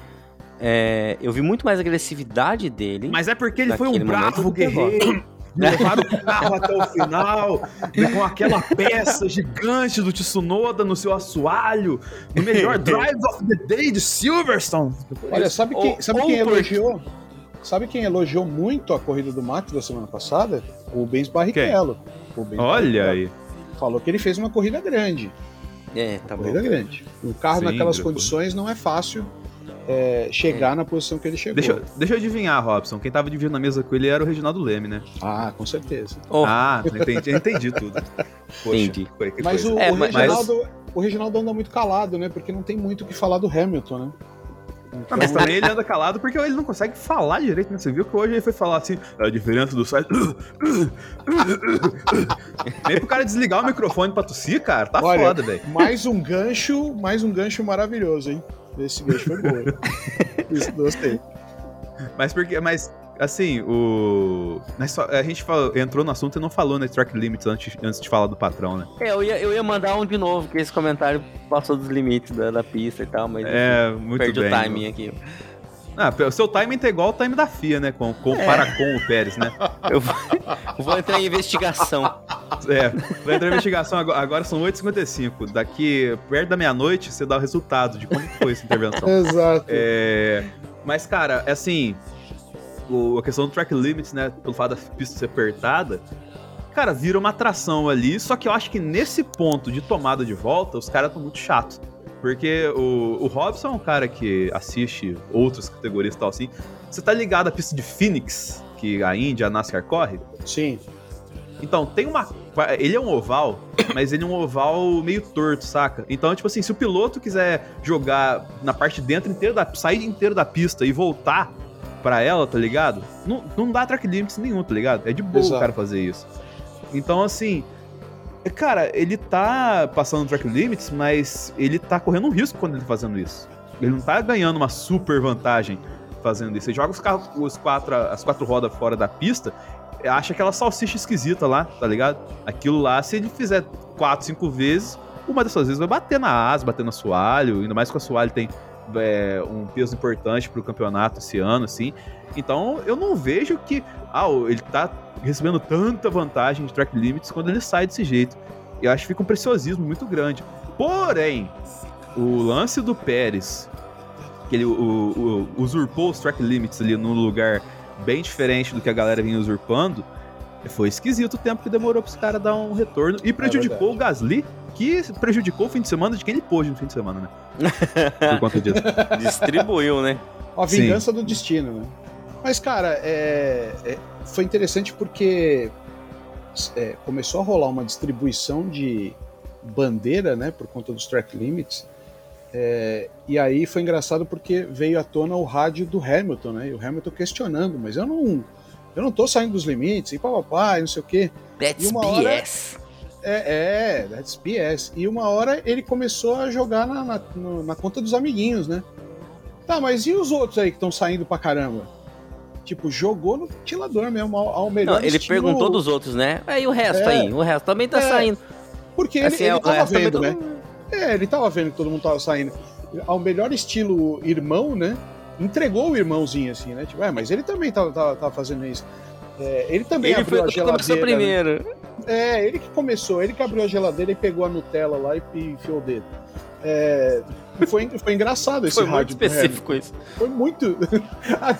É, eu vi muito mais agressividade dele. Mas é porque ele foi um bravo guerreiro. Levaram o carro até o final, e com aquela peça gigante do Tsunoda no seu assoalho, no melhor drive of the day de Silverstone. Olha, sabe quem, sabe quem elogiou? Sabe quem elogiou muito a corrida do Max da semana passada? O Rubens Barrichello. Rubens Olha Barrichello. aí. Falou que ele fez uma corrida grande. É, tá bom. corrida grande. O carro Sim, naquelas grande condições não é fácil é, chegar na posição que ele chegou. Deixa, eu- deixa eu adivinhar, Robson. Quem tava dividindo na mesa com ele era o Reginaldo Leme, né? Ah, com certeza. Oh, Ah, entendi, entendi tudo. Poxa, Entendi. Mas o, É, o mas- Reginaldo, o Reginaldo anda muito calado, né? Porque não tem muito o que falar do Hamilton, né? Ah, mas também ele anda calado porque ele não consegue falar direito, né? Você viu que hoje ele foi falar assim, a diferença do site. Nem pro cara desligar o microfone pra tossir, cara. Tá Olha, foda, velho. Mais um gancho, mais um gancho maravilhoso, hein? Esse gancho foi bom. hein? Isso, gostei. Mas porque, mas assim, o. a gente falou- entrou no assunto e não falou, né? Track limits antes, antes de falar do patrão, né? É, eu ia, eu ia mandar um de novo, que esse comentário passou dos limites da, da pista e tal, mas É, muito perdi bem. o timing aqui. Ah, o seu timing tá igual o time da FIA, né? Com, compara É. com o Pérez, né? Eu vou, eu vou entrar em investigação. É, vai entrar na investigação agora, agora são 8h55. Daqui, perto da meia-noite, você dá o resultado de como que foi essa intervenção. Exato. É, mas, cara, é assim, o- a questão do track limits, né, pelo fato da pista ser apertada, cara, vira uma atração ali, só que eu acho que nesse ponto de tomada de volta, os caras estão muito chatos. Porque o, o Robson é um cara que assiste outras categorias e tal assim. Você tá ligado à pista de Phoenix, que a Índia, a NASCAR corre? Sim. Então, tem uma. Ele é um oval, mas ele é um oval meio torto, saca? Então, tipo assim, se o piloto quiser jogar na parte de dentro inteira da. sair inteiro da pista e voltar pra ela, tá ligado? Não, não dá track limits nenhum, tá ligado? É de boa Exato. o cara fazer isso. Então, assim. Cara, ele tá passando track limits, mas ele tá correndo um risco quando ele tá fazendo isso. Ele não tá ganhando uma super vantagem fazendo isso. Ele joga os carros, os quatro, as quatro rodas fora da pista acha aquela salsicha esquisita lá, tá ligado? Aquilo lá, se ele fizer quatro, cinco vezes, uma dessas vezes vai bater na asa, bater no assoalho, ainda mais que o assoalho tem é, um peso importante pro campeonato esse ano, assim. Então, eu não vejo que ah, ele tá recebendo tanta vantagem de track limits quando ele sai desse jeito. Eu acho que fica um preciosismo muito grande. Porém, o lance do Pérez, que ele o, o- usurpou os track limits ali num lugar bem diferente do que a galera vinha usurpando, foi esquisito o tempo que demorou pros caras dar um retorno e prejudicou o Gasly, que prejudicou o fim de semana de quem ele pôde no fim de semana, né? Por conta disso. Distribuiu, né? A Sim. vingança do destino, né? Mas, cara, é, é- foi interessante porque é, começou a rolar uma distribuição de bandeira, né, por conta dos track limits. É, e aí foi engraçado porque veio à tona o rádio do Hamilton, né? E o Hamilton questionando, mas eu não, eu não tô saindo dos limites, e papapá, e não sei o quê. That's E uma hora- BS. É, é, that's BS. E uma hora ele começou a jogar na, na, na conta dos amiguinhos, né? Tá, mas e os outros aí que estão saindo pra caramba? Tipo, jogou no ventilador mesmo, ao, ao melhor Não, ele estilo- perguntou dos outros, né? Aí o resto É. aí, o resto também tá É. saindo. Porque ele, Assim, ele é, o tava vendo, todo né? mundo- É, ele tava vendo que todo mundo tava saindo. Ao melhor estilo irmão, né? Entregou o irmãozinho, assim, né? Tipo, é, mas ele também tava, tava, tava fazendo isso. É, ele também Ele foi abriu a o que começou geladeira. né? primeiro. É, ele que começou, ele que abriu a geladeira e pegou a Nutella lá e enfiou o dedo. É, foi, foi engraçado esse Foi muito rádio do Hamilton. específico isso. Foi muito. Ah.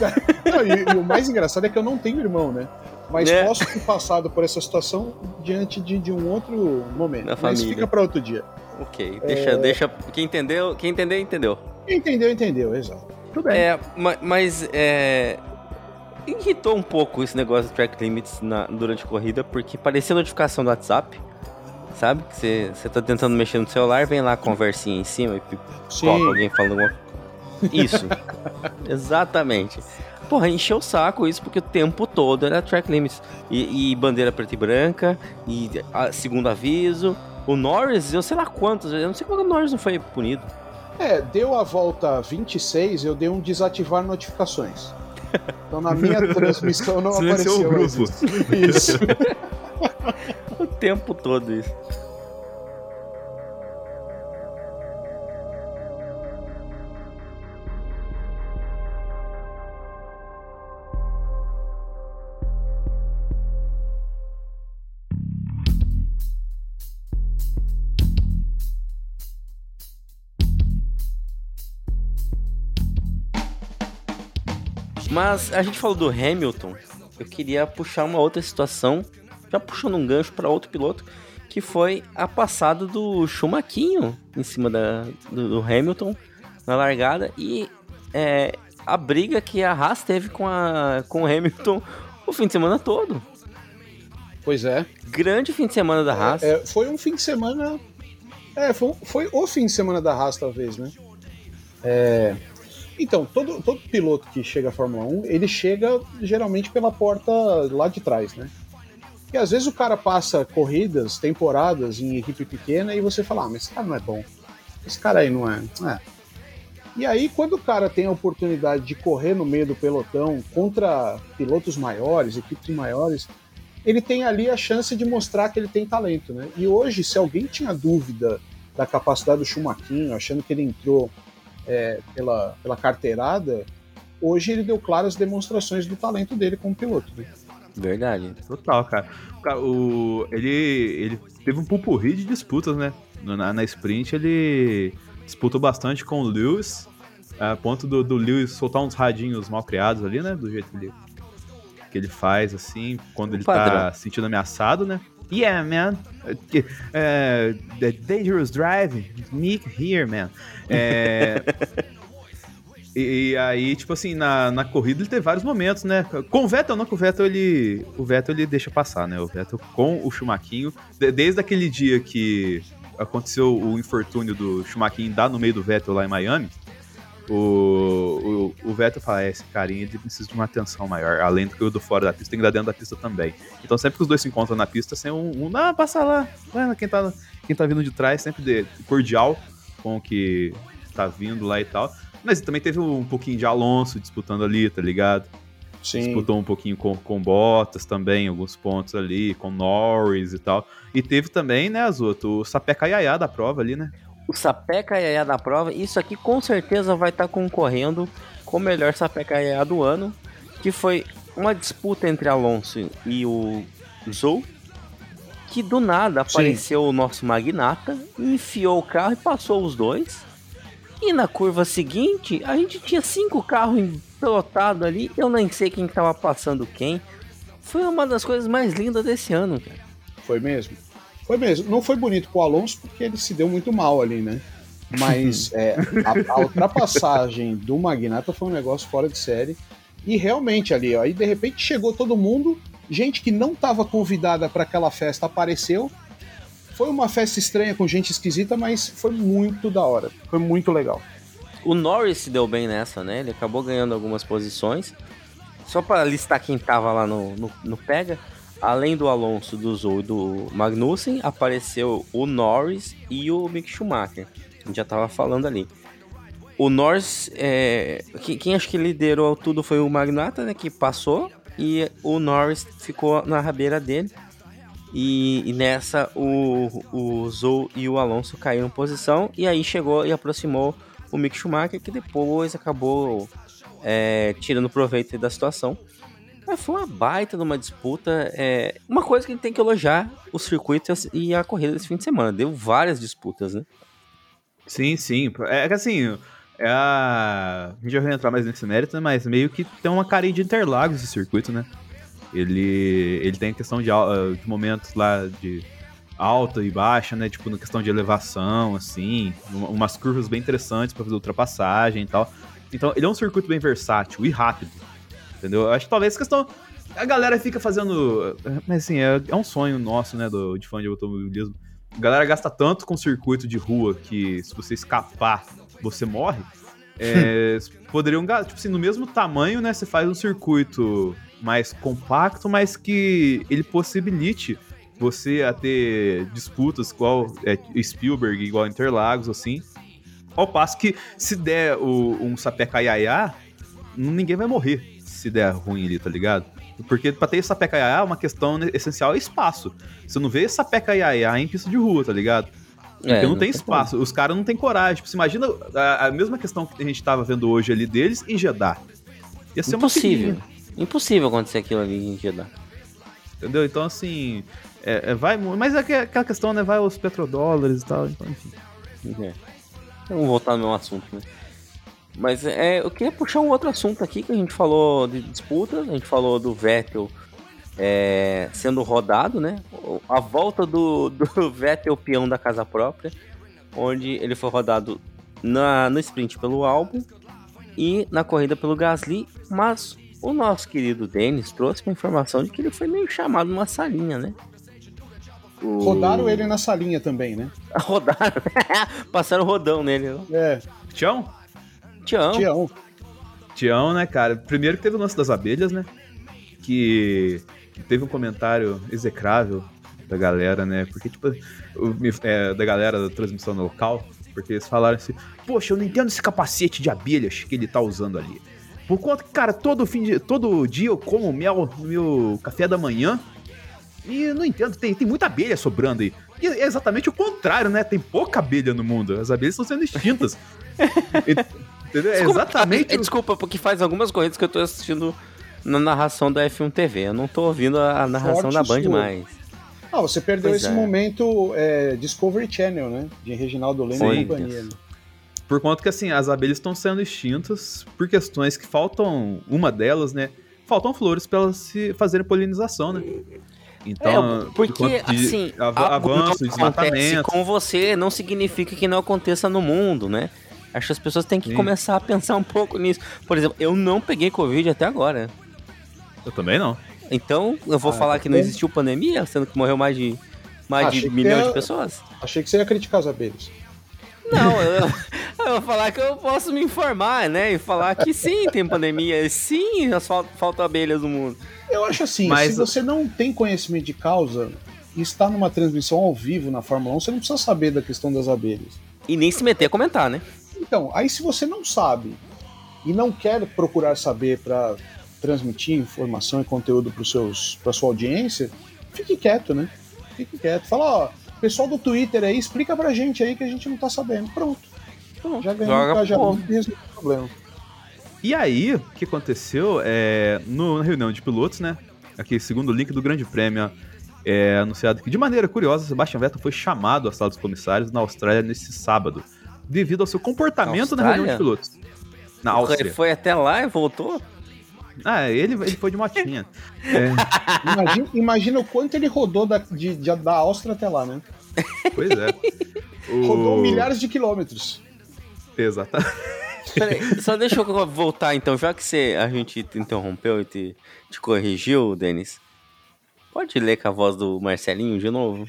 Não, e, e o mais engraçado é que eu não tenho irmão, né? Mas É. posso ter passado por essa situação diante de, de um outro momento. Na Mas família. fica para outro dia. Ok, deixa, É. deixa. Quem entendeu, quem entendeu, entendeu. Entendeu, entendeu, exato. Tudo bem. É, ma- mas é. Irritou um pouco esse negócio de track limits na- durante a corrida, porque parecia notificação do WhatsApp. Sabe? Que você você tá tentando mexer no celular, vem lá a conversinha em cima e Sim. alguém falando alguma Isso. Exatamente. Porra, encheu o saco isso porque o tempo todo era track limits. E, e bandeira preta e branca, e a, segundo aviso. O Norris, eu sei lá quantos, eu não sei como o Norris não foi punido. É, deu a volta 26, eu dei um desativar notificações. Então na minha transmissão não Silenciou apareceu o grupo. isso. Isso. O tempo todo isso. Mas a gente falou do Hamilton, eu queria puxar uma outra situação, já puxando um gancho para outro piloto, que foi a passada do Schumaquinho em cima da, do, do Hamilton na largada e é, a briga que a Haas teve com, a, com o Hamilton o fim de semana todo. Pois é. Grande fim de semana da Haas. É, foi um fim de semana. É, foi, foi o fim de semana da Haas, talvez, né? É, Então, todo, todo piloto que chega à Fórmula 1, ele chega geralmente pela porta lá de trás, né? E às vezes o cara passa corridas, temporadas em equipe pequena e você fala, ah, mas esse cara não é bom. Esse cara aí não é. é. E aí, quando o cara tem a oportunidade de correr no meio do pelotão contra pilotos maiores, equipes maiores, ele tem ali a chance de mostrar que ele tem talento, né? E hoje, se alguém tinha dúvida da capacidade do Schumacher, achando que ele entrou é, pela, pela carteirada, hoje ele deu claras demonstrações do talento dele como piloto. Né? Verdade. Total, cara. O ele, ele teve um pupurri de disputas, né? Na, na sprint ele disputou bastante com o Lewis, a ponto do, do Lewis soltar uns radinhos mal criados ali, né? Do jeito que ele, que ele faz, assim, quando ele tá padrão. se sentindo ameaçado, né? Yeah, man. Uh, the dangerous drive, Nick here, man. É, e, e aí, tipo assim, na, na corrida ele teve vários momentos, né? Com o Vettel, não, com o Vettel ele. O Vettel ele deixa passar, né? O Vettel com o de- desde aquele dia que aconteceu o infortúnio do Schumacher dar no meio do Vettel lá em Miami, o, o, o Vettel fala: é, esse carinha ele precisa de uma atenção maior, além do que o do fora da pista, tem que dar dentro da pista também. Então sempre que os dois se encontram na pista, tem um, um não, passa lá, vai, quem tá, quem tá vindo de trás, sempre de, cordial com o que tá vindo lá e tal. Mas também teve um pouquinho de Alonso disputando ali, tá ligado? Sim. Disputou um pouquinho com, com Bottas também, alguns pontos ali, com Norris e tal. E teve também, né, Azoto, o Sapeca Yaya da prova ali, né? O Sapeca Yaya da prova, isso aqui com certeza vai estar concorrendo com o melhor Sapeca Yaya do ano, que foi uma disputa entre Alonso e o Zou, que do nada Sim. apareceu o nosso magnata, enfiou o carro e passou os dois. E na curva seguinte, a gente tinha cinco carros pilotados ali, eu nem sei quem estava passando quem. Foi uma das coisas mais lindas desse ano, cara. Foi mesmo? Foi mesmo. Não foi bonito pro Alonso porque ele se deu muito mal ali, né? Mas é, a, a ultrapassagem do Magnata foi um negócio fora de série. E realmente ali, ó, aí de repente chegou todo mundo, gente que não estava convidada para aquela festa apareceu. Foi uma festa estranha com gente esquisita, mas foi muito da hora. Foi muito legal. O Norris se deu bem nessa, né? Ele acabou ganhando algumas posições. Só para listar quem tava lá no, no, no Pega, além do Alonso, do Zou e do Magnussen, apareceu o Norris e o Mick Schumacher. A gente já tava falando ali. O Norris, é, quem, quem acho que liderou tudo foi o Magnata, né? Que passou. E o Norris ficou na rabeira dele. E, e nessa o, o Zou e o Alonso caíram posição. E aí chegou e aproximou o Mick Schumacher, que depois acabou é, tirando proveito da situação. Mas foi uma baita de uma disputa. é, uma coisa que a gente tem que elogiar os circuitos e a corrida desse fim de semana. Deu várias disputas, né? Sim, sim. É que assim, é a... a gente já vai entrar mais nesse mérito, né? mas meio que tem uma carinha de Interlagos esse circuito, né? Ele, ele tem a questão de, al- de momentos lá de alta e baixa, né? Tipo, na questão de elevação, assim, um- umas curvas bem interessantes pra fazer ultrapassagem e tal. Então, ele é um circuito bem versátil e rápido, entendeu? Eu acho que talvez a questão... A galera fica fazendo... Mas assim, é, é um sonho nosso, né, do, de fã de automobilismo. A galera gasta tanto com circuito de rua que se você escapar, você morre. É, poderiam, ga- tipo assim, no mesmo tamanho, né? Você faz um circuito mais compacto, mas que ele possibilite você a ter disputas igual é, Spielberg, igual Interlagos, assim. Ao passo que se der o, um sapeca iaiá, ninguém vai morrer se der ruim ali, tá ligado? Porque pra ter sapeca iaiá, uma questão essencial é espaço. Você não vê sapeca iaiá em pista de rua, tá ligado? Porque É, não tem espaço. Os caras não têm coragem. Tipo, você imagina a, a mesma questão que a gente tava vendo hoje ali deles em Jeddah. Ia ser Impossível. Impossível acontecer aquilo ali em Jeddah. entendeu? Então, assim, é, é, vai... Mas é que- aquela questão, né? Vai os petrodólares e tal, então, enfim. É. Vamos voltar no mesmo assunto, né? Mas é, eu queria puxar um outro assunto aqui que a gente falou de disputas, a gente falou do Vettel é, sendo rodado, né? A volta do, do Vettel peão da casa própria, onde ele foi rodado na, no sprint pelo álbum e na corrida pelo Gasly, mas o nosso querido Denis trouxe uma informação de que ele foi meio chamado numa salinha, né? O- Rodaram ele na salinha também, né? Rodaram, passaram rodão nele. né? É, Tião? Tião. Tião. Tião, né, cara? Primeiro que teve o lance das abelhas, né? Que teve um comentário execrável da galera, né? Porque, tipo, o- é, da galera da transmissão local, porque eles falaram assim: Poxa, eu não entendo esse capacete de abelhas que ele tá usando ali. Por conta que, cara, todo, fim de, todo dia eu como mel no meu café da manhã. E não entendo, tem, tem muita abelha sobrando aí. E é exatamente o contrário, né? Tem pouca abelha no mundo. As abelhas estão sendo extintas. Entendeu? É Desculpa, exatamente. é, Desculpa, porque faz algumas corridas que eu tô assistindo na narração da F1 TV. Eu não tô ouvindo a, a narração Forte da Band sua. mais. Ah, você perdeu Pois esse é. momento é, Discovery Channel, né? De Reginaldo Leme Sim. e companhia. né? Por conta que, assim, as abelhas estão sendo extintas por questões que faltam, uma delas, né? Faltam flores para elas se fazerem polinização, né? Então, é, porque, por assim, avanço, acontece desmatamento. com você não significa que não aconteça no mundo, né? Acho que as pessoas têm que Sim. começar a pensar um pouco nisso. Por exemplo, eu não peguei Covid até agora. Eu também não. Então, eu vou Ah, falar tá que não existiu pandemia, sendo que morreu mais de, mais Achei de que milhões era- de pessoas. Achei que você ia criticar as abelhas. Não, eu, eu vou falar que eu posso me informar, né? E falar que sim, tem pandemia, sim, faltam abelhas no mundo. Eu acho assim, Mas- se você não tem conhecimento de causa e está numa transmissão ao vivo na Fórmula 1, você não precisa saber da questão das abelhas. E nem se meter a comentar, né? Então, aí se você não sabe e não quer procurar saber para transmitir informação e conteúdo para para sua audiência, fique quieto, né? Fique quieto. Fala, ó, pessoal do Twitter aí, explica pra gente aí que a gente não tá sabendo. Pronto. Pronto, Já ganhou joga engajamento e resolveu o problema. E aí, o que aconteceu é, no, na reunião de pilotos, né? Aqui, segundo o link do Grande Prêmio, é anunciado que, de maneira curiosa, Sebastian Vettel foi chamado à sala dos comissários na Austrália nesse sábado, devido ao seu comportamento na reunião de pilotos. Na Áustria. Ele foi até lá e voltou? Ah, ele, ele foi de motinha. É, Imagina, imagina o quanto ele rodou da, de, de- da Áustria até lá, né? pois é. O... Rodou milhares de quilômetros. Exatamente. Peraí, só deixa eu voltar então, já que você, a gente te interrompeu e te, te corrigiu, Denis. Pode ler com a voz do Marcelinho de novo?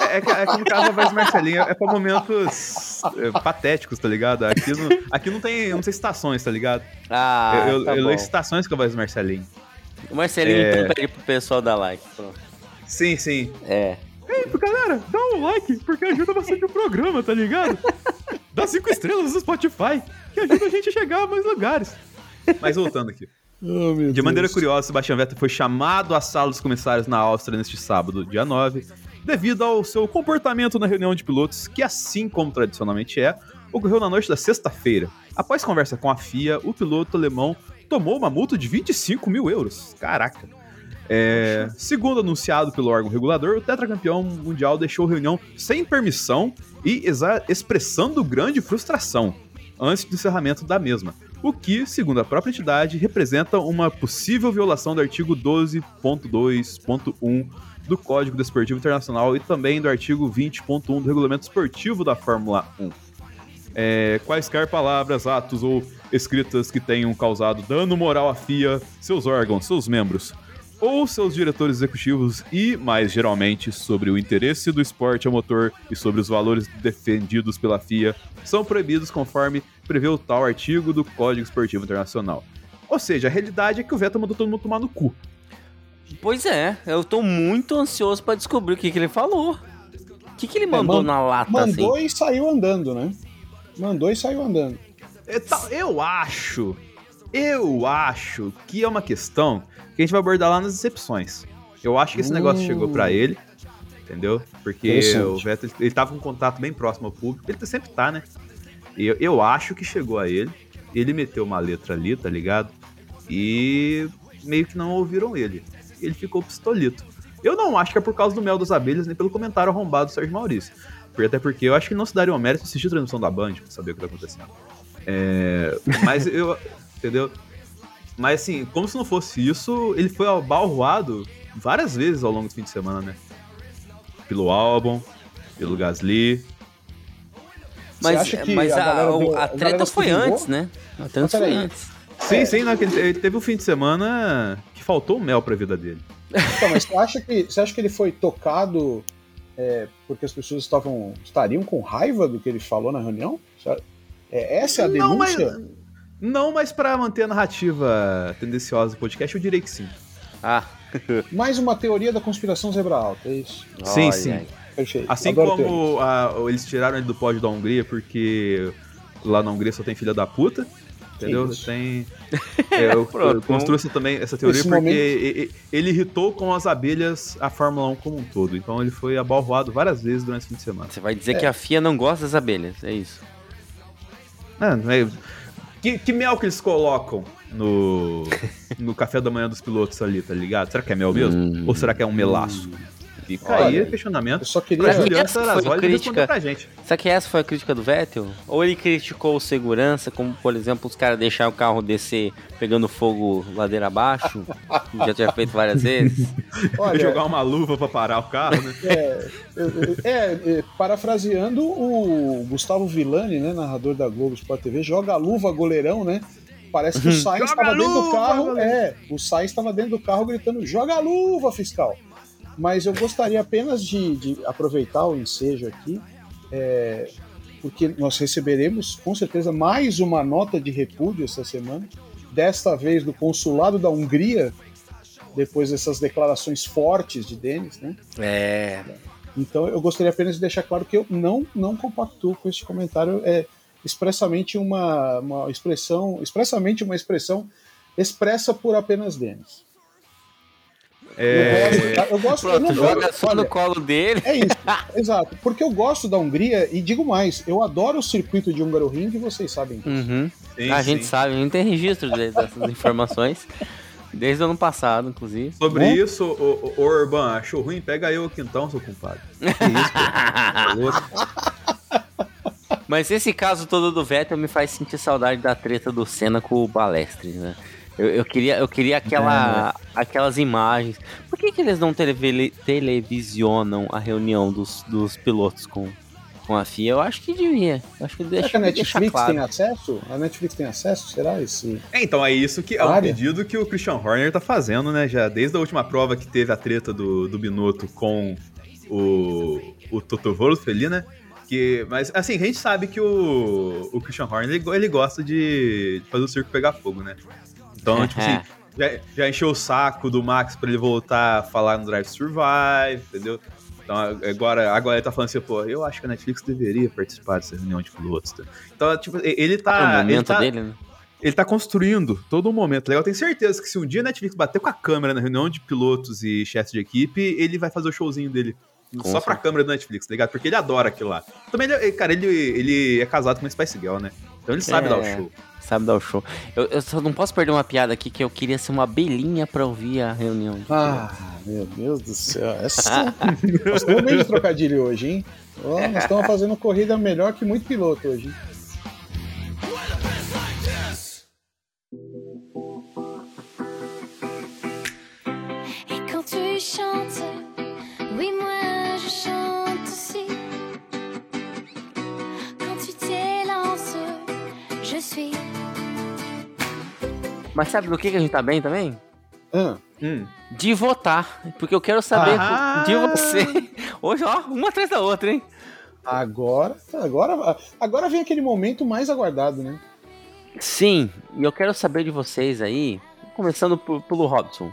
É, é que, é que no caso a voz do Marcelinho é pra momentos é, patéticos, tá ligado? Aqui não, aqui não tem, não tem estações, tá ligado? Ah, eu eu, tá eu bom. leio estações com a voz do Marcelinho. O Marcelinho É. então pede pro pessoal dar like. Pronto. Sim, sim. É. Ei, galera, dá um like, porque ajuda bastante o programa, tá ligado? Dá cinco estrelas no Spotify, que ajuda a gente a chegar a mais lugares. Mas voltando aqui. De maneira curiosa, Sebastian Vettel foi chamado à sala dos comissários na Áustria neste sábado, dia 9, devido ao seu comportamento na reunião de pilotos, que assim como tradicionalmente é, ocorreu na noite da sexta-feira. Após conversa com a FIA, o piloto alemão tomou uma multa de 25 mil euros. Caraca. É, segundo anunciado pelo órgão regulador, o tetracampeão mundial deixou a reunião sem permissão e expressando grande frustração antes do encerramento da mesma. O que, segundo a própria entidade, representa uma possível violação do artigo 12.2.1 do Código Desportivo Internacional e também do artigo 20.1 do Regulamento Esportivo da Fórmula 1. É, quaisquer palavras, atos ou escritas que tenham causado dano moral à FIA, seus órgãos, seus membros ou seus diretores executivos e, mais geralmente, sobre o interesse do esporte a motor e sobre os valores defendidos pela FIA, são proibidos conforme prevê o tal artigo do Código Esportivo Internacional. Ou seja, a realidade é que o Vettel mandou todo mundo tomar no cu. Pois é, eu tô muito ansioso pra descobrir o que, que ele falou. O que, que ele mandou man- na lata Mandou assim? e saiu andando, né? Mandou e saiu andando. É, tá, Eu acho, eu acho que é uma questão que a gente vai abordar lá nas excepções. Eu acho que esse negócio Hum. chegou pra ele, entendeu? Porque o Vettel, ele tava com um contato bem próximo ao público, ele sempre tá, né? E eu, eu acho que chegou a ele, ele meteu uma letra ali, tá ligado? E meio que não ouviram ele. Ele ficou pistolito. Eu não acho que é por causa do mel das abelhas, nem pelo comentário arrombado do Sérgio Maurício. Porque- Até porque eu acho que não se daria o mérito de assistir a transmissão da Band pra saber o que tá acontecendo. É, mas eu. Entendeu? Mas assim, como se não fosse isso, ele foi abalroado várias vezes ao longo do fim de semana, né? Pelo álbum, pelo Gasly. Mas, acha que mas a a, a a treta foi antes, né? A treta foi antes. Sim, sim, não, que ele teve um fim de semana que faltou mel pra vida dele. Então, mas você acha que, você acha que ele foi tocado é, porque as pessoas estavam estariam com raiva do que ele falou na reunião? É, essa é a Não, mas, denúncia? não, mas pra manter a narrativa tendenciosa do podcast, eu diria que sim. Ah, Mais uma teoria da conspiração zebra alta, é isso. Sim, olha sim. Perfeito. Assim Adoro como a- eles tiraram ele do pódio da Hungria porque lá na Hungria só tem filha da puta. Entendeu? isso. Tem. É, eu, Pronto, eu construo essa, também, essa teoria Esse porque momento- ele irritou com as abelhas a Fórmula 1 como um todo. Então ele foi abalroado várias vezes durante esse fim de semana. Você vai dizer que a FIA não gosta das abelhas, é isso. É, não é- que, que mel que eles colocam no, no café da manhã dos pilotos ali, tá ligado? Será que é mel mesmo? Hum. Ou será que é um melaço? Fica Olha, aí o questionamento. Eu só queria. A responder crítica. pra gente. Será que essa foi a crítica do Vettel? Ou ele criticou o segurança, como por exemplo os caras deixaram o carro descer pegando fogo ladeira abaixo? que já tinha feito várias vezes. Olha, Jogar uma luva pra parar o carro, né? É, é, é, parafraseando o Gustavo Villani, né, narrador da Globo Sport TV, joga a luva goleirão, né? Parece que o Sainz Joga estava dentro do carro, é, o Sainz estava dentro do carro gritando: "Joga a luva, fiscal". Mas eu gostaria apenas de, de aproveitar o ensejo aqui, é, porque nós receberemos com certeza mais uma nota de repúdio essa semana, desta vez do consulado da Hungria, depois dessas declarações fortes de Denis, né? É. Então eu gostaria apenas de deixar claro que eu não, não compactuo com este comentário. É expressamente uma, uma expressão, expressamente uma expressão expressa por apenas Denis. É, Eu gosto, eu gosto joga só no colo dele. É isso, exato. Porque eu gosto da Hungria e digo mais, eu adoro o circuito de Húngaro Ring, vocês sabem disso. Uhum. sim, a gente sim. sabe, a gente tem registro de- dessas informações. Desde o ano passado, inclusive. Sobre Né? isso, o, o, o Urban, achou ruim? Pega eu aqui então, seu compadre. Que isso. Mas esse caso todo do Vettel me faz sentir saudade da treta do Senna com o Balestre, né? Eu, eu queria, eu queria aquela, aquelas imagens. Por que, que eles não televele- televisionam a reunião dos, dos pilotos com, com a FIA? Eu acho que devia. Eu acho que Será deixa, que a deixa Netflix claro. tem acesso? A Netflix tem acesso? Será esse? É, então, é isso que é um Área. pedido que o Christian Horner tá fazendo, né? Já desde a última prova que teve a treta do, do Binotto com o, o Toto Wolff ali, né? Que, mas, assim, a gente sabe que o, o Christian Horner, ele, ele gosta de, de fazer o circo pegar fogo, né? Então, tipo assim, já, já encheu o saco do Max pra ele voltar a falar no Drive Survive, entendeu? Então agora, agora ele tá falando assim, pô, eu acho que a Netflix deveria participar dessa reunião de pilotos. tá? Então, tipo, ele É o tá. ele momento tá, dele, né? ele tá construindo todo um momento legal. Eu tenho certeza que se um dia a Netflix bater com a câmera na reunião de pilotos e chefes de equipe, ele vai fazer o showzinho dele. Com só pra certeza. câmera do Netflix, tá ligado? Porque ele adora aquilo lá. Também, ele, cara, ele, ele é casado com uma Spice Girl, né? Então ele sabe É. dar o show. Sabe dar o show. Eu, eu só não posso perder uma piada aqui que eu queria ser uma abelhinha pra ouvir a reunião. Ah, meu Deus do céu. Essa... nós estamos bem de trocadilho hoje, hein? Nós estamos fazendo corrida melhor que muito piloto hoje. hein? Chantes, oui moi je chante aussi. Quand tu t'élances, je suis. Mas sabe do que, que a gente tá bem também? Ah, Hum. de votar, porque eu quero saber Ah! de você. Hoje, ó, uma atrás da outra, hein? Agora, agora, agora vem aquele momento mais aguardado, né? Sim, e eu quero saber de vocês aí, começando por- pelo Robson.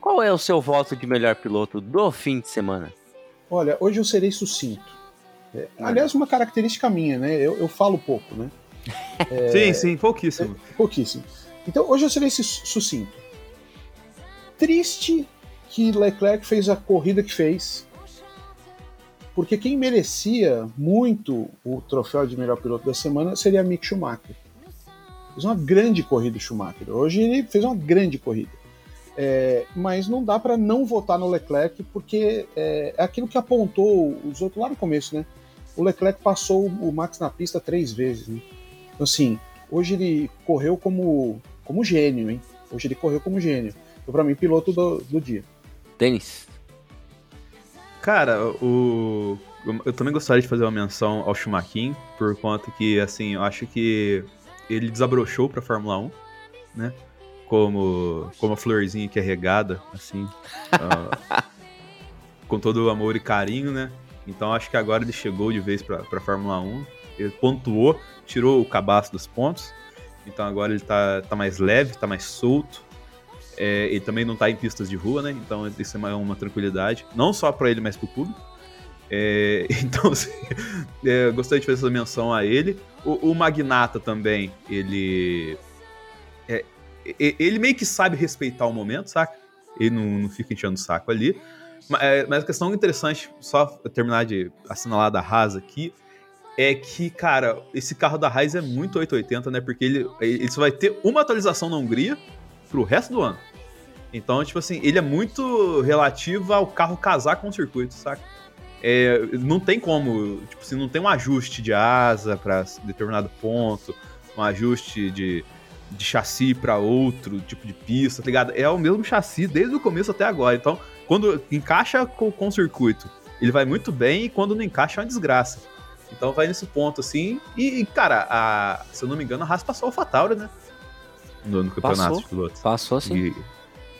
Qual é o seu voto de melhor piloto do fim de semana? Olha, hoje eu serei sucinto. É, aliás, uma característica minha, né? Eu, eu falo pouco, né? Sim, sim, pouquíssimo. Pouquíssimo. Então, hoje eu serei su- sucinto. Triste que Leclerc fez a corrida que fez, porque quem merecia muito o troféu de melhor piloto da semana seria Mick Schumacher. Fez uma grande corrida Schumacher. Hoje ele fez uma grande corrida. É, mas não dá para não votar no Leclerc, porque é, é aquilo que apontou os outros lá no começo, né? O Leclerc passou o Max na pista três vezes, né? Então, assim, hoje ele correu como, como gênio, hein? Hoje ele correu como gênio. Então, pra mim, piloto do, do dia. Denis. Cara, o. Eu também gostaria de fazer uma menção ao Schumacher, por conta que, assim, eu acho que ele desabrochou pra Fórmula 1, né? Como, como a florzinha que é regada, assim. ah, com todo o amor e carinho, né? Então acho que agora ele chegou de vez pra, pra Fórmula 1. Ele pontuou, tirou o cabaço dos pontos. Então agora ele tá, tá mais leve, tá mais solto. É, ele também não tá em pistas de rua, né? Então isso é uma, uma tranquilidade. Não só pra ele, mas pro público. É, então, assim, é, gostaria de fazer essa menção a ele. O, o Magnata também, ele. é, ele meio que sabe respeitar o momento, saca? Ele não, não fica enchendo o saco ali. É, Mas a questão interessante, só terminar de assinalar da Haas aqui, é que, cara, esse carro da Haas é muito 880, né? Porque ele, ele só vai ter uma atualização na Hungria pro resto do ano. Então, tipo assim, ele é muito relativo ao carro casar com o circuito, saca? É, não tem como, tipo assim, não tem um ajuste de asa para determinado ponto, um ajuste de, de chassi para outro tipo de pista, tá ligado? É o mesmo chassi desde o começo até agora. Então, quando encaixa com, com o circuito, ele vai muito bem e quando não encaixa é uma desgraça. Então vai nesse ponto assim. E, cara, a- se eu não me engano, a Haas passou o Fatauri, né? No, no campeonato Passou. de pilotos. Passou assim. E,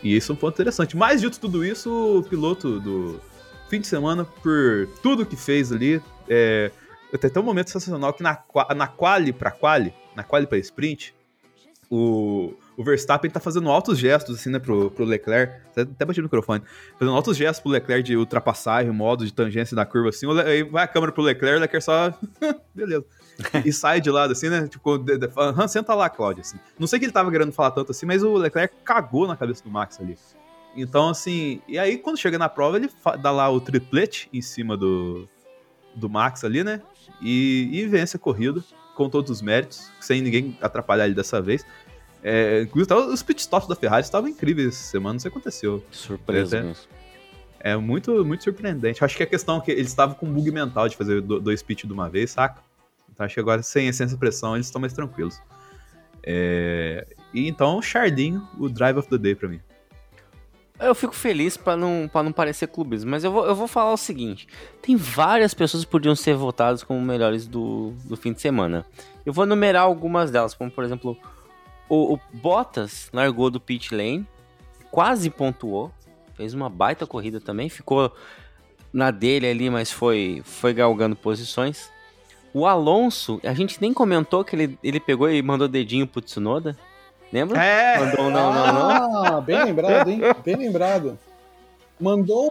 e isso é um ponto interessante. Mas dito tudo isso, o piloto do fim de semana, por tudo que fez ali, é, tem até um momento sensacional que na, na quali pra quali, na quali pra sprint, o, o Verstappen tá fazendo altos gestos, assim, né, pro, pro Leclerc, até, bati no microfone, fazendo altos gestos pro Leclerc de ultrapassagem, modo de tangência da curva, assim, aí vai a câmera pro Leclerc, o Leclerc só, beleza. E sai de lado, assim, né, tipo, de, de, fala, "Aham, senta lá, Cláudio, assim. Não sei que ele tava querendo falar tanto assim, mas o Leclerc cagou na cabeça do Max ali. Então, assim, e aí quando chega na prova, ele dá lá o triplete em cima do, do Max ali, né? E, e vence a corrida com todos os méritos, sem ninguém atrapalhar ele dessa vez. É, inclusive, tava- os pitstops da Ferrari estavam incríveis essa semana, não sei o que aconteceu. Surpresa É, mesmo. É muito, muito surpreendente. Acho que a questão é que eles estavam com um bug mental de fazer do- dois pits de uma vez, saca? Então acho que agora, sem, sem essa pressão, eles estão mais tranquilos. É, E então, Chardinho, o Drive of the Day pra mim. Eu fico feliz pra não, pra não parecer clubismo, mas eu vou, eu vou falar o seguinte: tem várias pessoas que podiam ser votadas como melhores do, do fim de semana. Eu vou numerar algumas delas, como por exemplo, o, o Bottas largou do pit lane, quase pontuou, fez uma baita corrida também, ficou na dele ali, mas foi, foi galgando posições. O Alonso, a gente nem comentou que ele, ele pegou e mandou dedinho pro Tsunoda, lembra? É! Mandou um não, não, não. Ah, bem lembrado, hein? Bem lembrado. Mandou.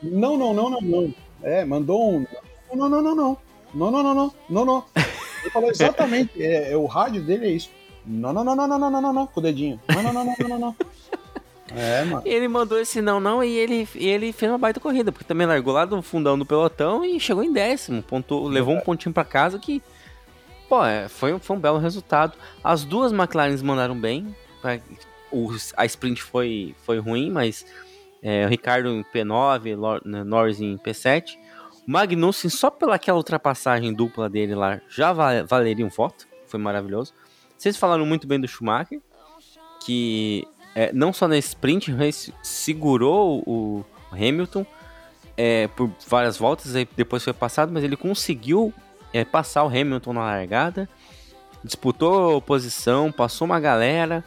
Não, não, não, não, não. É, mandou um. Não, não, não, não. Não, não, não, não. Não, não. Ele falou exatamente. É, é, o rádio dele é isso. Não, não, não, não, não, não, não, não, com o dedinho. Não, não, não, não, não, não. não. É, mano. Ele mandou esse não, não, e ele, e ele fez uma baita corrida, porque também largou lá do fundão do pelotão e chegou em décimo. Pontou, levou um pontinho para casa que. Pô, é, foi, foi um belo resultado. As duas McLarens mandaram bem. A sprint foi, foi ruim, mas é, o Ricardo em P9, Lor, Norris em P7. O Magnussen, só pelaquela ultrapassagem dupla dele lá, já valeria um voto. Foi maravilhoso. Vocês falaram muito bem do Schumacher, que é, não só na sprint, mas segurou o Hamilton é, por várias voltas, aí depois foi passado, mas ele conseguiu é, passar o Hamilton na largada, disputou posição, passou uma galera,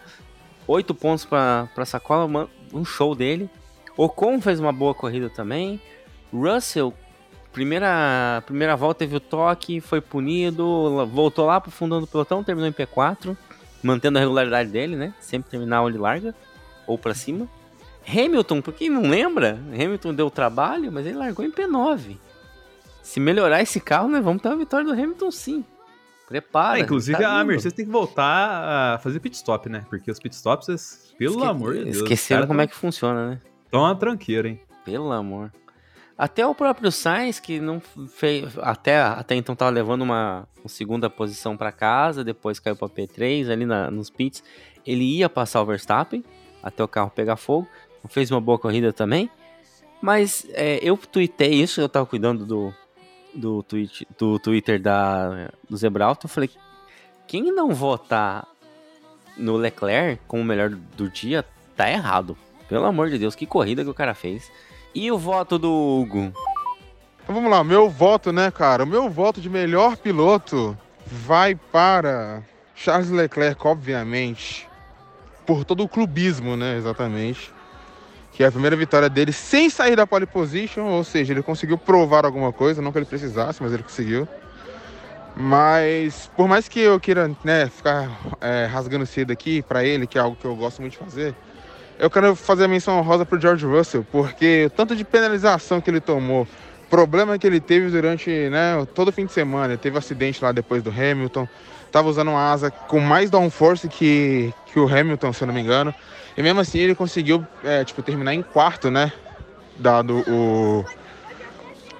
oito pontos para sacola, man- um show dele. Ocon fez uma boa corrida também. Russell, primeira, primeira volta teve o toque, foi punido, voltou lá pro fundão do pelotão, terminou em P4, mantendo a regularidade dele, né? Sempre terminar onde larga, ou pra cima. Hamilton, por quem não lembra, Hamilton deu trabalho, mas ele largou em P9. Se melhorar esse carro, né, vamos ter uma vitória do Hamilton sim. Prepara. Ah, inclusive, tá a. Mercedes tem que voltar a fazer pit stop, né? Porque os pit stops, pelo Esque- amor de Deus. Esqueceram como é que funciona, né? Estão uma tranqueira, hein? Pelo amor. Até o próprio Sainz, que não fez. Até, até então tava levando uma, uma segunda posição para casa, depois caiu para P3 ali na- nos pits. Ele ia passar o Verstappen até o carro pegar fogo. Fez uma boa corrida também. Mas é, eu tuitei isso, eu tava cuidando do, do, tweet, do Twitter da, do Zebralto. Eu falei: quem não votar no Leclerc como o melhor do dia, tá errado. Pelo amor de Deus, que corrida que o cara fez. E o voto do Hugo? Então vamos lá, meu voto, né, cara? O meu voto de melhor piloto vai para Charles Leclerc, obviamente. Por todo o clubismo, né, exatamente. Que é a primeira vitória dele sem sair da pole position, ou seja, ele conseguiu provar alguma coisa, não que ele precisasse, mas ele conseguiu. Mas por mais que eu queira, né, ficar é, rasgando cedo aqui para ele, que é algo que eu gosto muito de fazer, eu quero fazer a menção honrosa pro George Russell, porque o tanto de penalização que ele tomou, problema que ele teve durante né, todo o fim de semana, ele teve acidente lá depois do Hamilton, tava usando uma asa com mais downforce que, que o Hamilton, se eu não me engano, e mesmo assim ele conseguiu é, tipo, terminar em quarto, né, dado o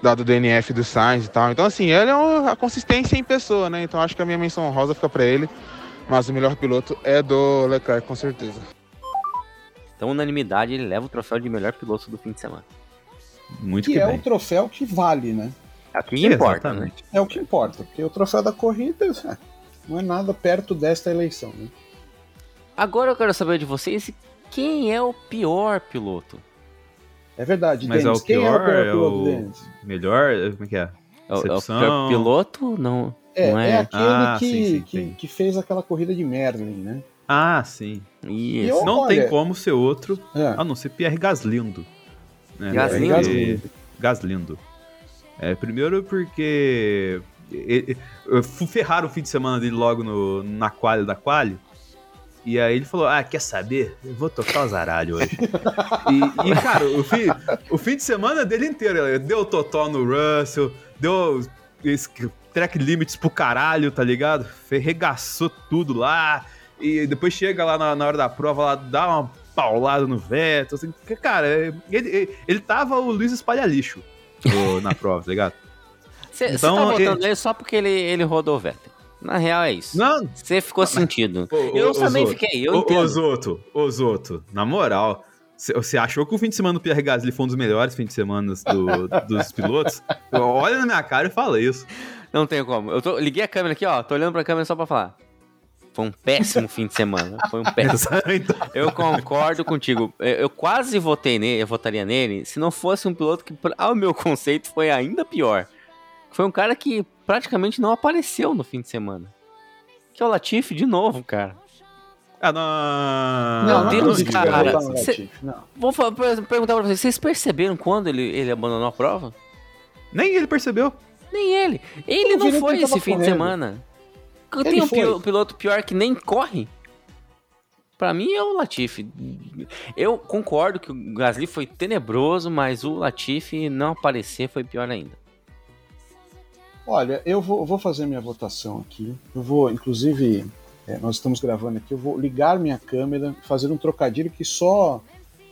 dado o DNF do Sainz e tal. Então assim, ele é a consistência em pessoa, né, então acho que a minha menção honrosa fica para ele, mas o melhor piloto é do Leclerc, com certeza. Então, unanimidade, ele leva o troféu de melhor piloto do fim de semana. Muito Que que, é bem. o troféu que vale, né? Aqui importa, né? É o que importa, porque o troféu da corrida é, não é nada perto desta eleição, né? Agora eu quero saber de vocês quem é o pior piloto. É verdade, Mas é Denis. o Quem é o pior, pior é piloto, o- Denis? Melhor, como é que é? É o, é o pior piloto? Não, É, não é, é? aquele Ah, que, sim, sim, que, sim. que fez aquela corrida de Merlin, né? Ah, sim. Isso. Eu- Não olha- tem como ser outro, É. a não ser Pierre Gaslindo. Né? Gaslindo? Porque- Gaslindo. É, primeiro porque ferraram o fim de semana dele logo no, na quali da quali. E aí ele falou, ah, quer saber? Eu vou tocar o zaralho hoje. e, e, cara, o fim, o fim de semana dele inteiro, ele deu totó no Russell, deu esse track limits pro caralho, tá ligado? Ferregaçou tudo lá. E depois chega lá na, na hora da prova, lá dá uma paulada no Vettel, assim, porque, cara, ele, ele, ele tava o Luiz Espalha-Lixo no- na prova, tá ligado? Você Então, tá votando ele- nele só porque ele, ele rodou o Vettel. Na real é isso. Não, Você ficou sentido. Ô, ô, eu ô, também Zoto. fiquei, eu Ô, entendo. Ô, Zoto, ô, Zoto, na moral, você achou que o fim de semana do Pierre Gasly foi um dos melhores fins de semana do- dos pilotos? Olha na minha cara e fala isso. Não tem como. Eu tô, liguei a câmera aqui, ó. Tô olhando pra câmera só pra falar. Foi um péssimo fim de semana. Foi um péssimo. Eu concordo contigo. Eu, quase votei nele, eu votaria nele, se não fosse um piloto que, ao meu conceito, foi ainda pior. Foi um cara que praticamente não apareceu no fim de semana. Que é o Latifi de novo, cara. ah, não. Meu não Deus, vai cara, no cê- não. Vou perguntar pra vocês, vocês perceberam quando ele, ele abandonou a prova? Nem ele percebeu. Nem ele. Ele não foi esse fim de correndo. Ele Tem um foi. pilo- piloto pior que nem corre? Pra mim é o Latifi. Eu concordo que o Gasly foi tenebroso, mas o Latifi não aparecer foi pior ainda. Olha, eu vou, vou fazer minha votação aqui. Eu vou, inclusive, é, nós estamos gravando aqui, eu vou ligar minha câmera, fazer um trocadilho que só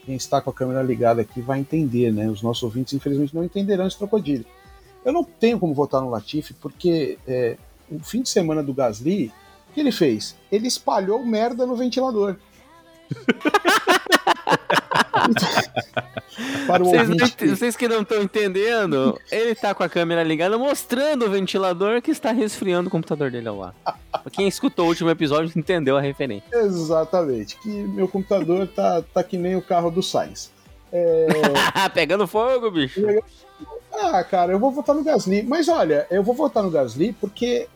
quem está com a câmera ligada aqui vai entender, né? Os nossos ouvintes, infelizmente, não entenderão esse trocadilho. Eu não tenho como votar no Latifi, porque é, o fim de semana do Gasly, o que ele fez? Ele espalhou merda no ventilador. Para o Vocês, não vocês que não estão entendendo, ele tá com a câmera ligada mostrando o ventilador que está resfriando o computador dele ao. Pra quem escutou o último episódio entendeu a referência. Exatamente, que meu computador tá, tá que nem o carro do Sainz. É, Pegando fogo, bicho. Ah, cara, eu vou votar no Gasly. Mas olha, eu vou votar no Gasly porque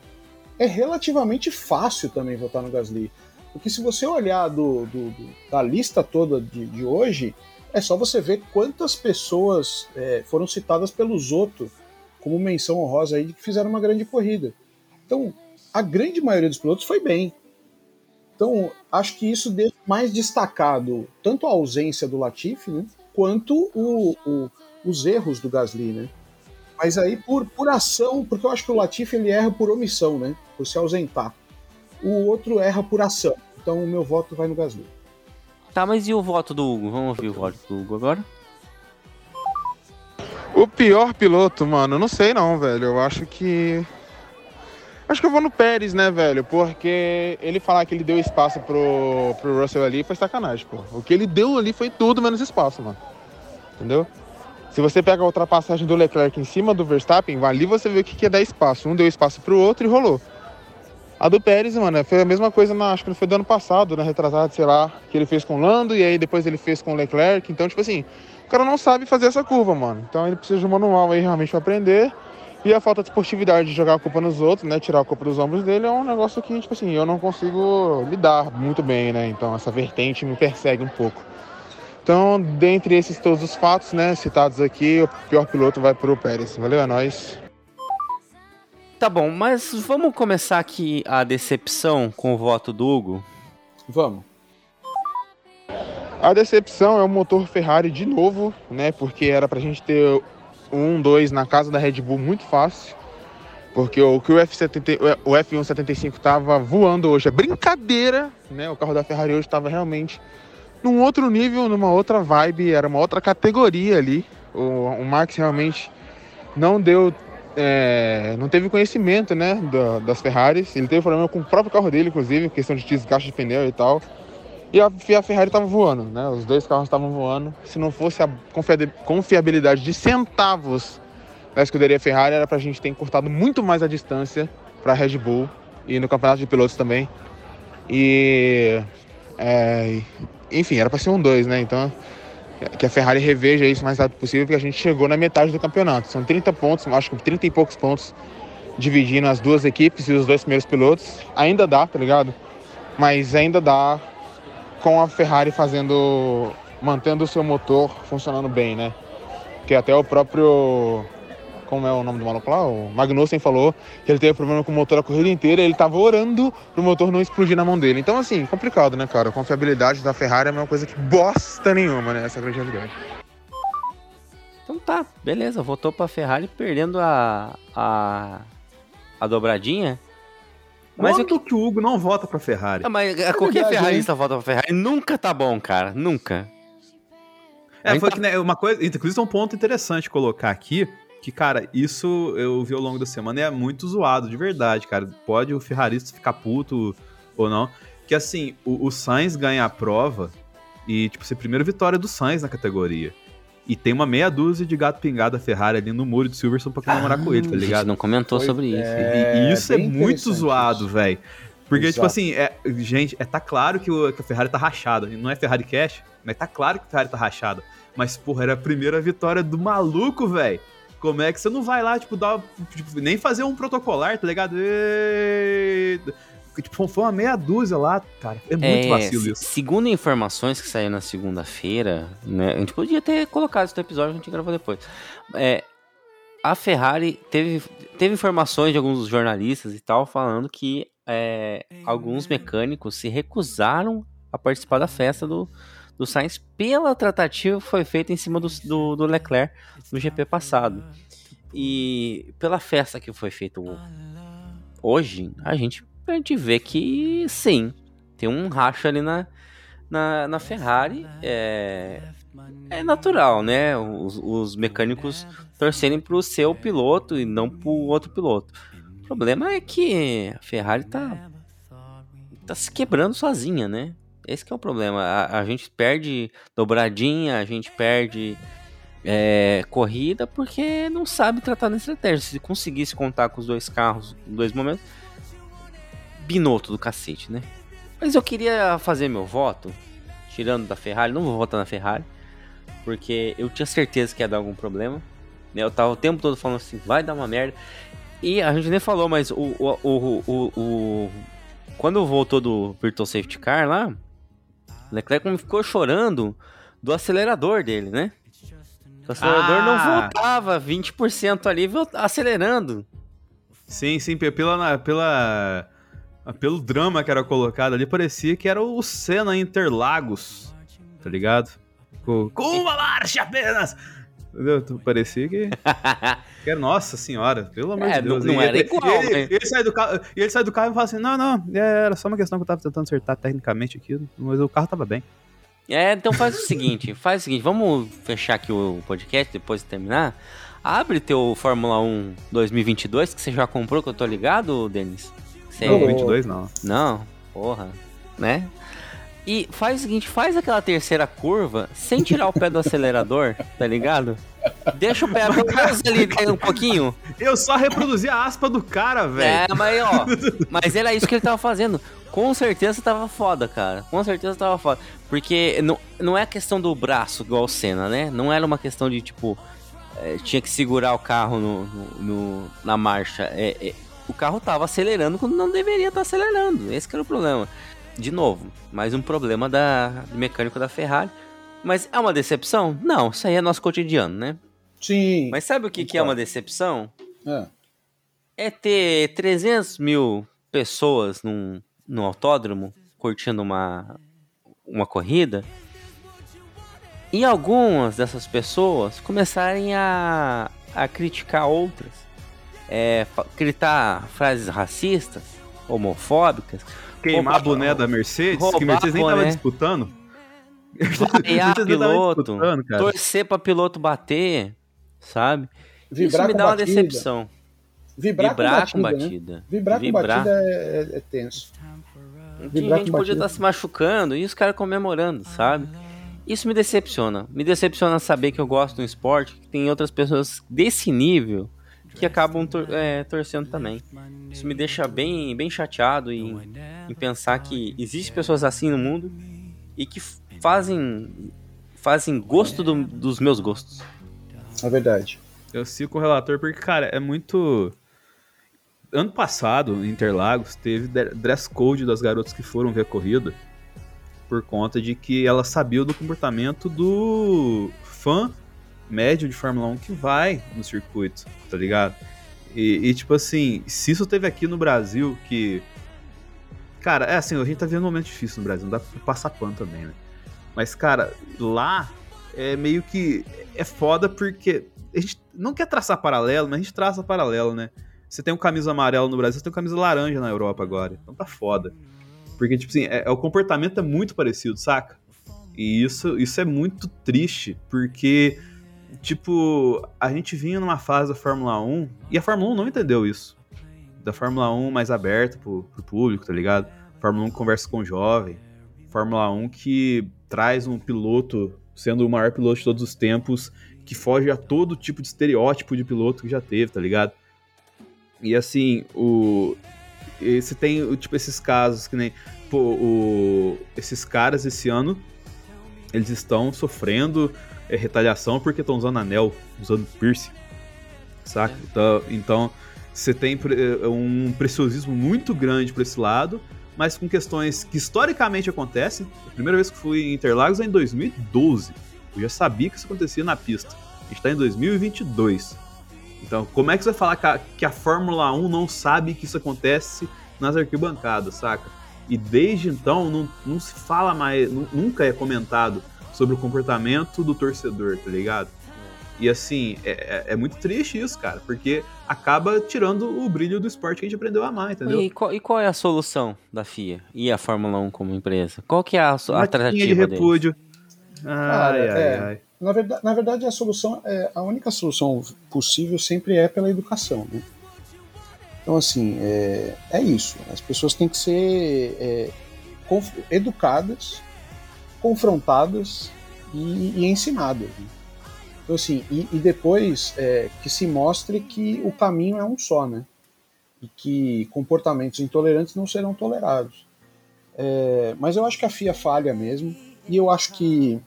é relativamente fácil também votar no Gasly. Porque se você olhar do, do- do- da lista toda de, de hoje, é só você ver quantas pessoas é, foram citadas pelo Zoto como menção honrosa aí de que fizeram uma grande corrida. Então, a grande maioria dos pilotos foi bem. Então, acho que isso deixa mais destacado tanto a ausência do Latifi, né, quanto o- o- os erros do Gasly, né? Mas aí por, por ação, porque eu acho que o Latifi ele erra por omissão, né? Por se ausentar. O outro erra por ação. Então o meu voto vai no Gasly. Tá, mas e o voto do Hugo? Vamos ouvir o voto do Hugo agora? O pior piloto, mano, não sei não, velho. Eu acho que. Acho que eu vou no Pérez, né, velho? Porque ele falar que ele deu espaço pro, pro Russell ali foi sacanagem, pô. O que ele deu ali foi tudo menos espaço, mano. Entendeu? Se você pega a ultrapassagem do Leclerc em cima do Verstappen, ali você vê o que é dar espaço. Um deu espaço pro outro e rolou. A do Pérez, mano, foi a mesma coisa, na, acho que foi do ano passado, né? Retratado, sei lá, que ele fez com o Lando e aí depois ele fez com o Leclerc. Então, tipo assim, o cara não sabe fazer essa curva, mano. Então ele precisa de um manual aí realmente pra aprender. E a falta de esportividade de jogar a culpa nos outros, né? Tirar a culpa dos ombros dele é um negócio que, tipo assim, eu não consigo lidar muito bem, né? Então essa vertente me persegue um pouco. Então, dentre esses todos os fatos, né, citados aqui, o pior piloto vai pro Pérez. Valeu, é nóis. Tá bom, mas vamos começar aqui a decepção com o voto do Hugo. Vamos. A decepção é o motor Ferrari de novo, né? Porque era pra gente ter um, dois na casa da Red Bull muito fácil. Porque o que o, F70, o F175 tava voando hoje é brincadeira, né? O carro da Ferrari hoje tava realmente num outro nível, numa outra vibe, era uma outra categoria ali. O, o Max realmente não deu. é, não teve conhecimento, né? da- das Ferraris. Ele teve problema com o próprio carro dele, inclusive, questão de desgaste de pneu e tal. E a, a Ferrari estava voando, né? Os dois carros estavam voando. Se não fosse a confia- confiabilidade de centavos da escuderia Ferrari, era pra gente ter encurtado muito mais a distância para a Red Bull e no campeonato de pilotos também. E. é, enfim, era para ser um 2, né? Então, que a Ferrari reveja isso o mais rápido possível, porque a gente chegou na metade do campeonato. São 30 pontos, acho que 30 e poucos pontos dividindo as duas equipes e os dois primeiros pilotos. Ainda dá, tá ligado? Mas ainda dá com a Ferrari fazendo. mantendo o seu motor funcionando bem, né? Que até o próprio. Como é o nome do maluco lá? O Magnussen falou que ele teve problema com o motor a corrida inteira e ele tava orando pro motor não explodir na mão dele. Então, assim, complicado, né, cara? A confiabilidade da Ferrari é a mesma coisa que bosta nenhuma, né? Essa é a grande realidade. Então tá, beleza, votou pra Ferrari perdendo a, a, a dobradinha. Mas, eu, que o Hugo não vota pra Ferrari? Ah, mas qualquer verdade, ferrarista vota pra Ferrari nunca tá bom, cara, nunca. É, foi tá- que, né, uma coisa, inclusive é um ponto interessante colocar aqui, que, cara, isso eu vi ao longo da semana e é muito zoado, de verdade, cara. Pode o ferrarista ficar puto ou não. Que assim, o, o Sainz ganha a prova e, tipo, ser a primeira vitória do Sainz na categoria. E tem uma meia dúzia de gato pingado da Ferrari ali no muro de Silverstone pra comemorar com ele, tá A gente ligado? não comentou Foi- sobre isso. é, E, e isso é muito zoado, velho. Porque, tipo Exato. assim, é, gente, é, tá claro que, o- que a Ferrari tá rachada. Não é Ferrari Cash, mas tá claro que a Ferrari tá rachada. Mas, porra, era a primeira vitória do maluco, velho. Como é que você não vai lá, tipo, dar. tipo, nem fazer um protocolar, tá ligado? Tipo, foi uma meia dúzia lá, cara. É muito É, vacilo isso. Segundo informações que saíram na segunda-feira, né? A gente podia ter colocado esse episódio, a gente gravou depois. É, a Ferrari teve, teve informações de alguns jornalistas e tal falando que é, alguns mecânicos se recusaram a participar da festa do, do Sainz pela tratativa que foi feita em cima do, do, do Leclerc no GP passado. E pela festa que foi feita o- hoje, a gente, a gente vê que sim, tem um racha ali na, na, na Ferrari. É, é natural, né? Os, os mecânicos torcerem pro seu piloto e não pro outro piloto. O problema é que a Ferrari tá, tá se quebrando sozinha, né? Esse é o problema. A, a gente perde dobradinha, a gente perde é, corrida porque não sabe tratar na estratégia. Se conseguisse contar com os dois carros em dois momentos, Binotto do cacete, né? Mas eu queria fazer meu voto, tirando da Ferrari, não vou votar na Ferrari, porque eu tinha certeza que ia dar algum problema. Né? Eu tava o tempo todo falando assim, vai dar uma merda. E a gente nem falou, mas o, o, o, o, o, quando voltou do Virtual Safety Car lá, Leclerc ficou chorando do acelerador dele, né? O acelerador Ah. não voltava 20% ali, acelerando. Sim, sim, pe- pela, pela, pelo drama que era colocado ali, parecia que era o Senna Interlagos, tá ligado? Com, com uma marcha apenas! Entendeu? Tu- Parecia que, que era, nossa senhora, pelo amor É, de Deus. não- não era ele, igual, e ele, né? ele sai do carro, e ele sai do carro e fala assim, não, não, é, era só uma questão que eu tava tentando acertar tecnicamente aqui, mas o carro tava bem. É, então faz o seguinte, faz o seguinte, vamos fechar aqui o podcast depois de terminar. Abre teu Fórmula 1 2022 que você já comprou, que eu tô ligado, Denis? Você- Não, Ô, 22 não. Não, porra, né? E faz o seguinte, faz aquela terceira curva sem tirar o pé do acelerador, tá ligado? Deixa o pé apenas ali um pouquinho. Eu só reproduzi a aspa do cara, velho. É, mas ó, mas era isso que ele tava fazendo. Com certeza tava foda, cara. Com certeza tava foda. Porque não, não é questão do braço igual o Senna, né? Não era uma questão de tipo. é, tinha que segurar o carro no, no- no- na marcha. É, é, o carro tava acelerando quando não deveria estar acelerando. Esse que era o problema. De novo, mais um problema da, do mecânico da Ferrari. Mas é uma decepção? Não, isso aí é nosso cotidiano, né? Sim. Mas sabe o que, que é uma decepção? É. é ter 300 mil pessoas num, num autódromo curtindo uma, uma corrida e algumas dessas pessoas começarem a, a criticar outras, é, gritar frases racistas, homofóbicas, Queimar a boné da Mercedes, que roubar a Mercedes nem tava disputando. vaiar piloto, disputando, cara. torcer pra piloto bater, sabe? Isso Vibrar me com dá uma batida. decepção. Vibrar, Vibrar com com batida. né? batida. Vibrar com Vibrar. batida é, é- é tenso. Tem Vibrar gente com podia batida. estar se machucando e os caras comemorando, sabe? Isso me decepciona. Me decepciona saber que eu gosto de um esporte que tem outras pessoas desse nível que acabam tor- é, torcendo também. Isso me deixa bem, bem chateado em, em pensar que existem pessoas assim no mundo e que fazem fazem gosto do- dos meus gostos. É verdade. Eu sigo o relator porque, cara, é muito. Ano passado, em Interlagos, teve de- dress code das garotas que foram ver a corrida por conta de que elas sabiam do comportamento do fã médio de Fórmula 1 que vai no circuito, tá ligado? E, e, tipo assim, se isso teve aqui no Brasil, que. Cara, é assim, a gente tá vivendo um momento difícil no Brasil, não dá pra passar pano também, né? Mas, cara, lá é meio que. É foda porque a gente não quer traçar paralelo, mas a gente traça paralelo, né? Você tem um camisa amarelo no Brasil, você tem um camisa laranja na Europa agora. Então tá foda. Porque, tipo assim, é, é- o comportamento é muito parecido, saca? E isso, isso é muito triste, porque, tipo, a gente vinha numa fase da Fórmula 1 e a Fórmula 1 não entendeu isso. Da Fórmula 1 mais aberta pro, pro público, tá ligado? Fórmula 1 que conversa com o jovem. Fórmula 1 que traz um piloto, sendo o maior piloto de todos os tempos, que foge a todo tipo de estereótipo de piloto que já teve, tá ligado? E assim, o. Você tem, tipo, esses casos que nem. Pô, o, esses caras esse ano, eles estão sofrendo é, retaliação porque estão usando anel, usando piercing. Saca? Então, então, você tem é, um preciosismo muito grande pra esse lado, mas com questões que historicamente acontecem. A primeira vez que fui em Interlagos é em 2012. Eu já sabia que isso acontecia na pista. A gente tá em 2022. Então, como é que você vai falar que a, que a Fórmula 1 não sabe que isso acontece nas arquibancadas, saca? E desde então, não, não se fala mais, nu- nunca é comentado sobre o comportamento do torcedor, tá ligado? E assim, é, é- é muito triste isso, cara, porque acaba tirando o brilho do esporte que a gente aprendeu a amar, entendeu? E qual, e qual é a solução da FIA e a Fórmula 1 como empresa? Qual que é a, a de tratativa deles? repúdio. Cara, Ai, ai, é. ai. Na verdade, na verdade, a solução, é, a única solução possível sempre é pela educação. Né? Então, assim, é, é isso. As pessoas têm que ser é, educadas, confrontadas e, e ensinadas. né? Então, assim, e, e depois é, que se mostre que o caminho é um só, né? E que comportamentos intolerantes não serão tolerados. É, mas eu acho que a FIA falha mesmo, e eu acho que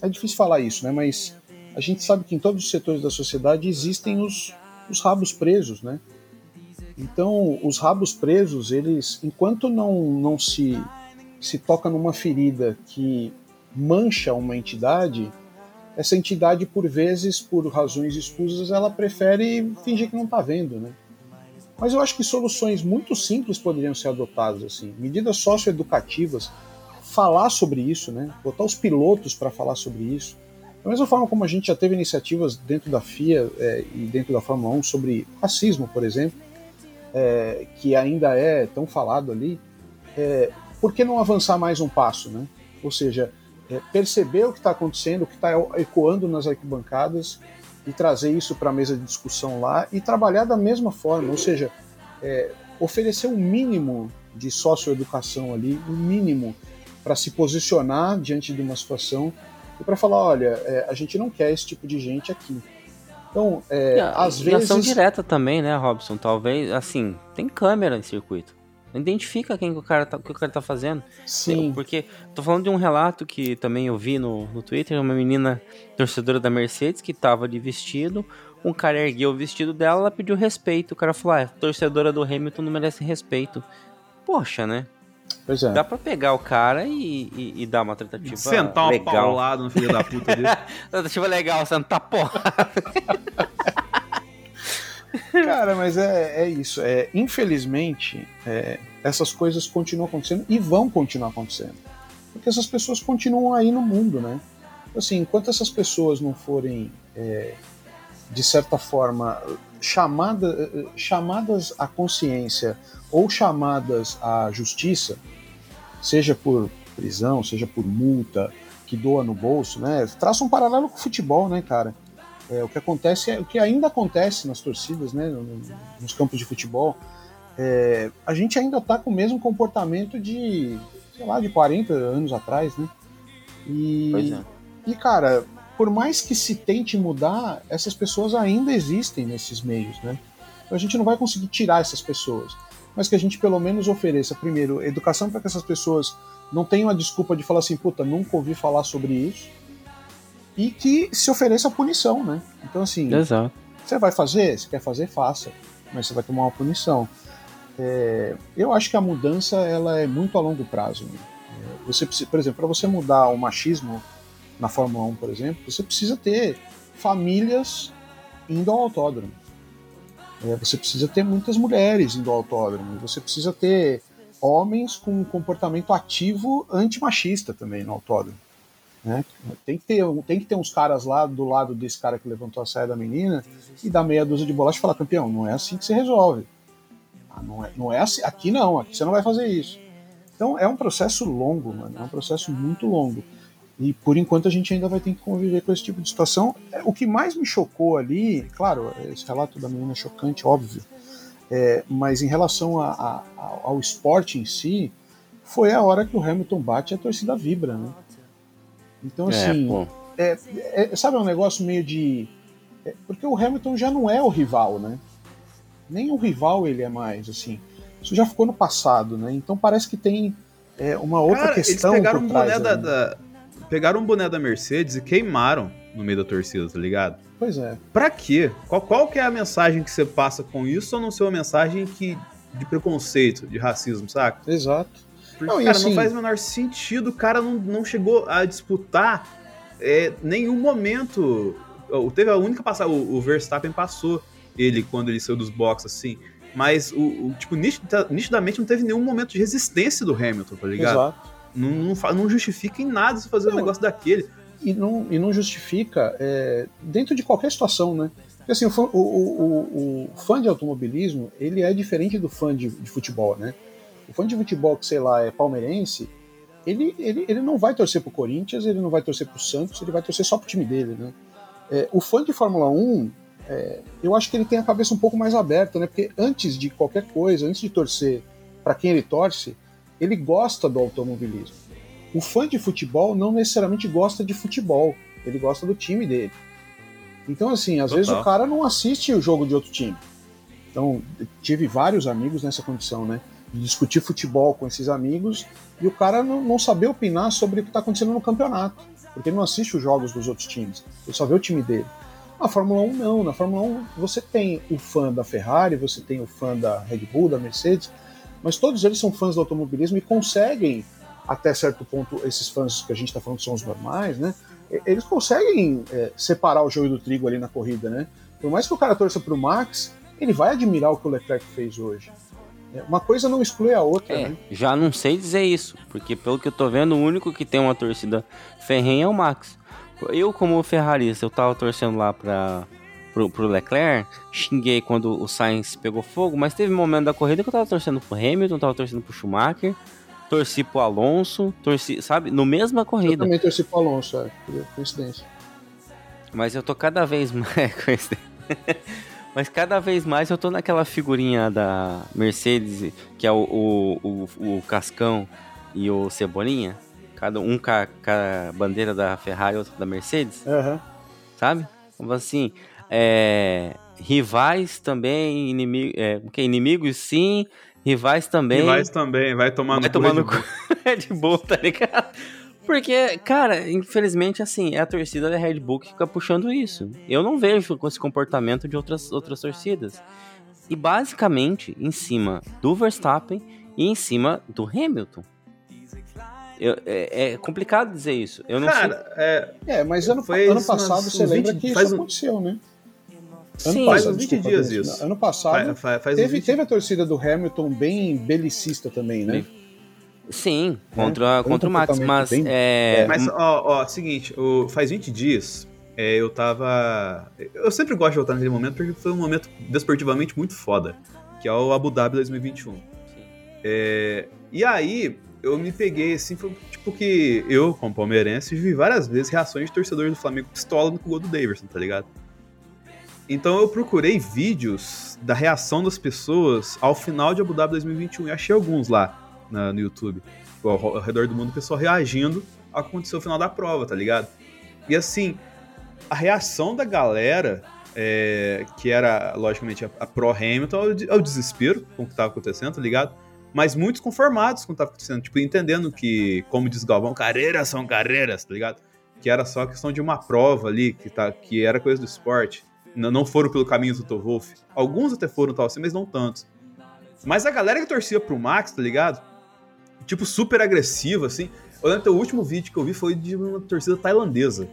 é difícil falar isso, né? Mas a gente sabe que em todos os setores da sociedade existem os, os rabos presos, né? Então, os rabos presos, eles, enquanto não, não se, se toca numa ferida que mancha uma entidade, essa entidade, por vezes, por razões escusas, ela prefere fingir que não está vendo, né? Mas eu acho que soluções muito simples poderiam ser adotadas, assim, medidas socioeducativas, falar sobre isso, né? Botar os pilotos para falar sobre isso. Da mesma forma como a gente já teve iniciativas dentro da FIA é, e dentro da Fórmula 1 sobre racismo, por exemplo, é, que ainda é tão falado ali, é, por que não avançar mais um passo, né? Ou seja, é, perceber o que está acontecendo, o que está ecoando nas arquibancadas e trazer isso para a mesa de discussão lá e trabalhar da mesma forma, ou seja, é, oferecer um mínimo de socioeducação ali, um mínimo para se posicionar diante de uma situação e para falar, olha, é, a gente não quer esse tipo de gente aqui. Então, é, às vezes. ação direta também, né, Robson? Talvez, assim, tem câmera em circuito. Identifica quem que o cara tá, que o cara tá fazendo. Sim. Porque tô falando de um relato que também eu vi no, no Twitter, uma menina torcedora da Mercedes que tava de vestido, um cara ergueu o vestido dela, ela pediu respeito. O cara falou: ah, torcedora do Hamilton não merece respeito. Poxa, né? Pois é. Dá pra pegar o cara e, e, e dar uma tratativa Sentar uma legal. paulada no filho da puta dele. Tratativa legal, sentar porra. Cara, mas é, é isso. É, infelizmente, é, essas coisas continuam acontecendo e vão continuar acontecendo. Porque essas pessoas continuam aí no mundo, né? Assim, enquanto essas pessoas não forem, é, de certa forma, chamada, chamadas à consciência ou chamadas à justiça, seja por prisão, seja por multa, que doa no bolso, né? Traça um paralelo com o futebol, né, cara? É, o que acontece é o que ainda acontece nas torcidas, né, no- nos campos de futebol. É, a gente ainda está com o mesmo comportamento de, sei lá, de 40 anos atrás, né? E, Pois é. e cara, por mais que se tente mudar, essas pessoas ainda existem nesses meios, né? Então a gente não vai conseguir tirar essas pessoas, mas que a gente pelo menos ofereça, primeiro, educação para que essas pessoas não tenham a desculpa de falar assim, puta, nunca ouvi falar sobre isso, e que se ofereça punição, né? Então, assim, Exato. você vai fazer? Você quer fazer? Faça. Mas você vai tomar uma punição. É, eu acho que a mudança ela é muito a longo prazo. né? É, Você precisa, por exemplo, para você mudar o machismo na Fórmula 1, por exemplo, você precisa ter famílias indo ao autódromo. É, você precisa ter muitas mulheres indo ao autódromo. Você precisa ter homens com um comportamento ativo antimachista também no autódromo. Né? Tem, que ter, tem que ter uns caras lá do lado desse cara que levantou a saia da menina e dar meia dúzia de bolacha e falar, campeão, não é assim que se resolve. Ah, não, é, não é assim, aqui não, aqui você não vai fazer isso. Então é um processo longo, mano, é um processo muito longo. E por enquanto a gente ainda vai ter que conviver com esse tipo de situação. É, O que mais me chocou ali, claro, esse relato da menina é chocante, óbvio, é, mas em relação a- a- ao esporte em si, foi a hora que o Hamilton bate e a torcida vibra, né? Então, assim, é, pô. é, é- sabe um negócio meio de. é, porque o Hamilton já não é o rival, né? Nem o rival ele é mais, assim. Isso já ficou no passado, né? Então parece que tem é, uma outra Cara, questão eles pegaram por um trás. boné da, da- Pegaram um boné da Mercedes e queimaram no meio da torcida, tá ligado? Pois é. Pra quê? Qual, qual que é a mensagem que você passa com isso ou não ser uma mensagem que, de preconceito, de racismo, saca? Exato. Porque, Não, cara, assim- não faz o menor sentido. O cara não, não chegou a disputar é, nenhum momento. Teve a única passagem. O, o Verstappen passou ele quando ele saiu dos boxes, assim. Mas, o, o, tipo, nitida- nitidamente não teve nenhum momento de resistência do Hamilton, tá ligado? Exato. Não, não, não justifica em nada você fazer um Não. negócio daquele. E não, e não justifica é, dentro de qualquer situação, né? Porque assim, o fã, o, o- o- o fã de automobilismo, ele é diferente do fã de, de futebol, né? O fã de futebol que, sei lá, é palmeirense, ele, ele, ele não vai torcer pro Corinthians, ele não vai torcer pro Santos, ele vai torcer só pro time dele, né? É, o fã de Fórmula 1, é, eu acho que ele tem a cabeça um pouco mais aberta, né? Porque antes de qualquer coisa, antes de torcer para quem ele torce, ele gosta do automobilismo. O fã de futebol não necessariamente gosta de futebol, ele gosta do time dele. Então, assim, às Total. vezes o cara não assiste o jogo de outro time. Então, tive vários amigos nessa condição, né? De discutir futebol com esses amigos e o cara não, não saber opinar sobre o que está acontecendo no campeonato, porque ele não assiste os jogos dos outros times, ele só vê o time dele. Na Fórmula 1 não, na Fórmula 1 você tem o fã da Ferrari, você tem o fã da Red Bull, da Mercedes, mas todos eles são fãs do automobilismo e conseguem, até certo ponto, esses fãs que a gente está falando são os normais, né? Eles conseguem é, separar o joio do trigo ali na corrida, né? Por mais que o cara torça pro Max, ele vai admirar o que o Leclerc fez hoje. Uma coisa não exclui a outra, É, né? já não sei dizer isso, porque pelo que eu tô vendo, o único que tem uma torcida ferrenha é o Max. Eu, como ferrarista, eu tava torcendo lá pra, pro, pro Leclerc, xinguei quando o Sainz pegou fogo, mas teve um momento da corrida que eu tava torcendo pro Hamilton, tava torcendo pro Schumacher, torci pro Alonso, torci, sabe, no mesma Eu corrida. também torci pro Alonso, é, coincidência. Mas eu tô cada vez mais. coincidência. Mas cada vez mais eu tô naquela figurinha da Mercedes, que é o, o, o, o Cascão e o Cebolinha. Cada um com a, com a bandeira da Ferrari e outro da Mercedes, Aham. sabe? Como assim, é, rivais também, inimigo, é, o quê? inimigos sim, rivais também. Rivais também, vai tomar Vai no cu, cu. Red Bull, tá ligado? Porque, cara, infelizmente, assim, é a torcida da Red Bull que fica puxando isso. Eu não vejo com esse comportamento de outras, outras torcidas. E basicamente, em cima do Verstappen e em cima do Hamilton. Eu- é, é complicado dizer isso. Eu não Cara, é, É, mas ano, Foi ano passado você uns lembra 20 que faz isso um- aconteceu, né? sei. Ano Sim, faz uns 20 desculpa, dias isso. Ano passado fa- fa- faz uns teve, 20 teve a torcida do Hamilton bem belicista também, né? Sim, contra, Foi um contra o Max, mas bem- é, Mas, ó, ó, seguinte, o, faz 20 dias, é, eu tava. Eu sempre gosto de voltar naquele momento porque foi um momento desportivamente muito foda, que é o Abu Dhabi 2021. É, e aí, eu me peguei assim, foi tipo que eu, como palmeirense, vi várias vezes reações de torcedores do Flamengo pistola no gol do Davidson, tá ligado? Então eu procurei vídeos da reação das pessoas ao final de Abu Dhabi 2021 e achei alguns lá na- no YouTube ao, ao redor do mundo, o pessoal reagindo ao que aconteceu no final da prova, tá ligado? E assim, a reação da galera, é, que era, logicamente, a, a pró-Hamilton, ao, de- ao desespero com o que tava acontecendo, tá ligado? Mas muitos conformados com o que tava acontecendo, tipo, entendendo que, como diz Galvão, carreiras são carreiras, tá ligado? Que era só questão de uma prova ali, que, tá, que era coisa do esporte. Não, não foram pelo caminho do Toto Wolff. Alguns até foram tal assim, mas não tantos. Mas a galera que torcia pro Max, tá ligado? Tipo, super agressiva, assim. Eu lembro que o último vídeo que eu vi foi de uma torcida tailandesa.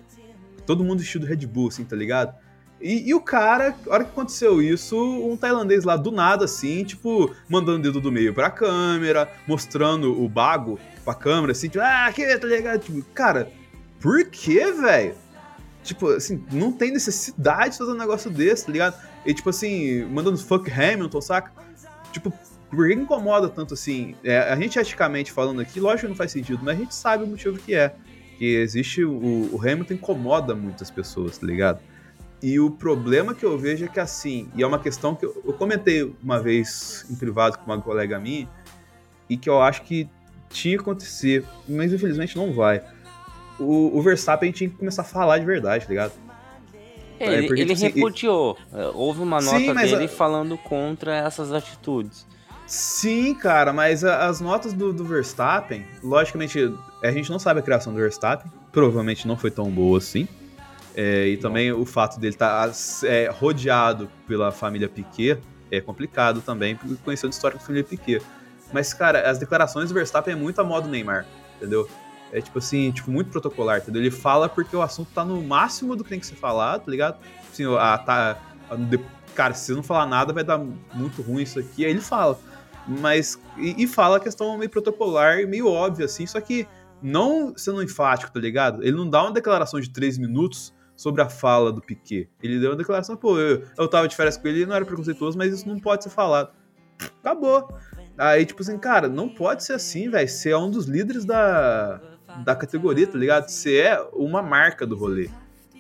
Todo mundo vestido Red Bull, assim, tá ligado? E, e o cara, a hora que aconteceu isso, um tailandês lá do nada, assim, tipo, mandando o dedo do meio pra câmera, mostrando o bago pra câmera, assim, tipo, ah, aqui, tá ligado? Tipo, cara, por que, velho? Tipo, assim, não tem necessidade de fazer um negócio desse, tá ligado? E, tipo assim, mandando fuck Hamilton, saca? Tipo, por que incomoda tanto assim? É, a gente eticamente falando aqui, lógico que não faz sentido, mas a gente sabe o motivo que é. Que existe o, o Hamilton incomoda muitas pessoas, tá ligado? E o problema que eu vejo é que assim, e é uma questão que eu, eu comentei uma vez em privado com uma colega minha, e que eu acho que tinha que acontecer, mas infelizmente não vai. O, o Verstappen tinha que começar a falar de verdade, tá ligado? ele, É, porque, ele tipo assim, repudiou. É, Houve uma Sim, nota mas dele a- falando contra essas atitudes. Sim, cara, mas as notas do, do Verstappen, logicamente, a gente não sabe a criação do Verstappen, provavelmente não foi tão boa assim. É, e também o fato dele estar rodeado pela família Piquet é complicado também, conhecendo a história da família Piquet. Mas, cara, as declarações do Verstappen é muito a modo Neymar, entendeu? É tipo assim, tipo, muito protocolar, entendeu? Ele fala porque o assunto tá no máximo do que tem que ser falado, tá ligado? Assim, a, tá, a- cara, se você não falar nada vai dar muito ruim isso aqui. Aí ele fala. Mas. E, e fala a questão meio protocolar e meio óbvia, assim, só que não sendo enfático, tá ligado? Ele não dá uma declaração de três minutos sobre a fala do Piquet. Ele deu uma declaração, pô, eu, eu tava de férias com ele, não era preconceituoso, mas isso não pode ser falado. Acabou. Aí, tipo assim, cara, não pode ser assim, velho. Você é um dos líderes da, da categoria, tá ligado? Você é uma marca do rolê.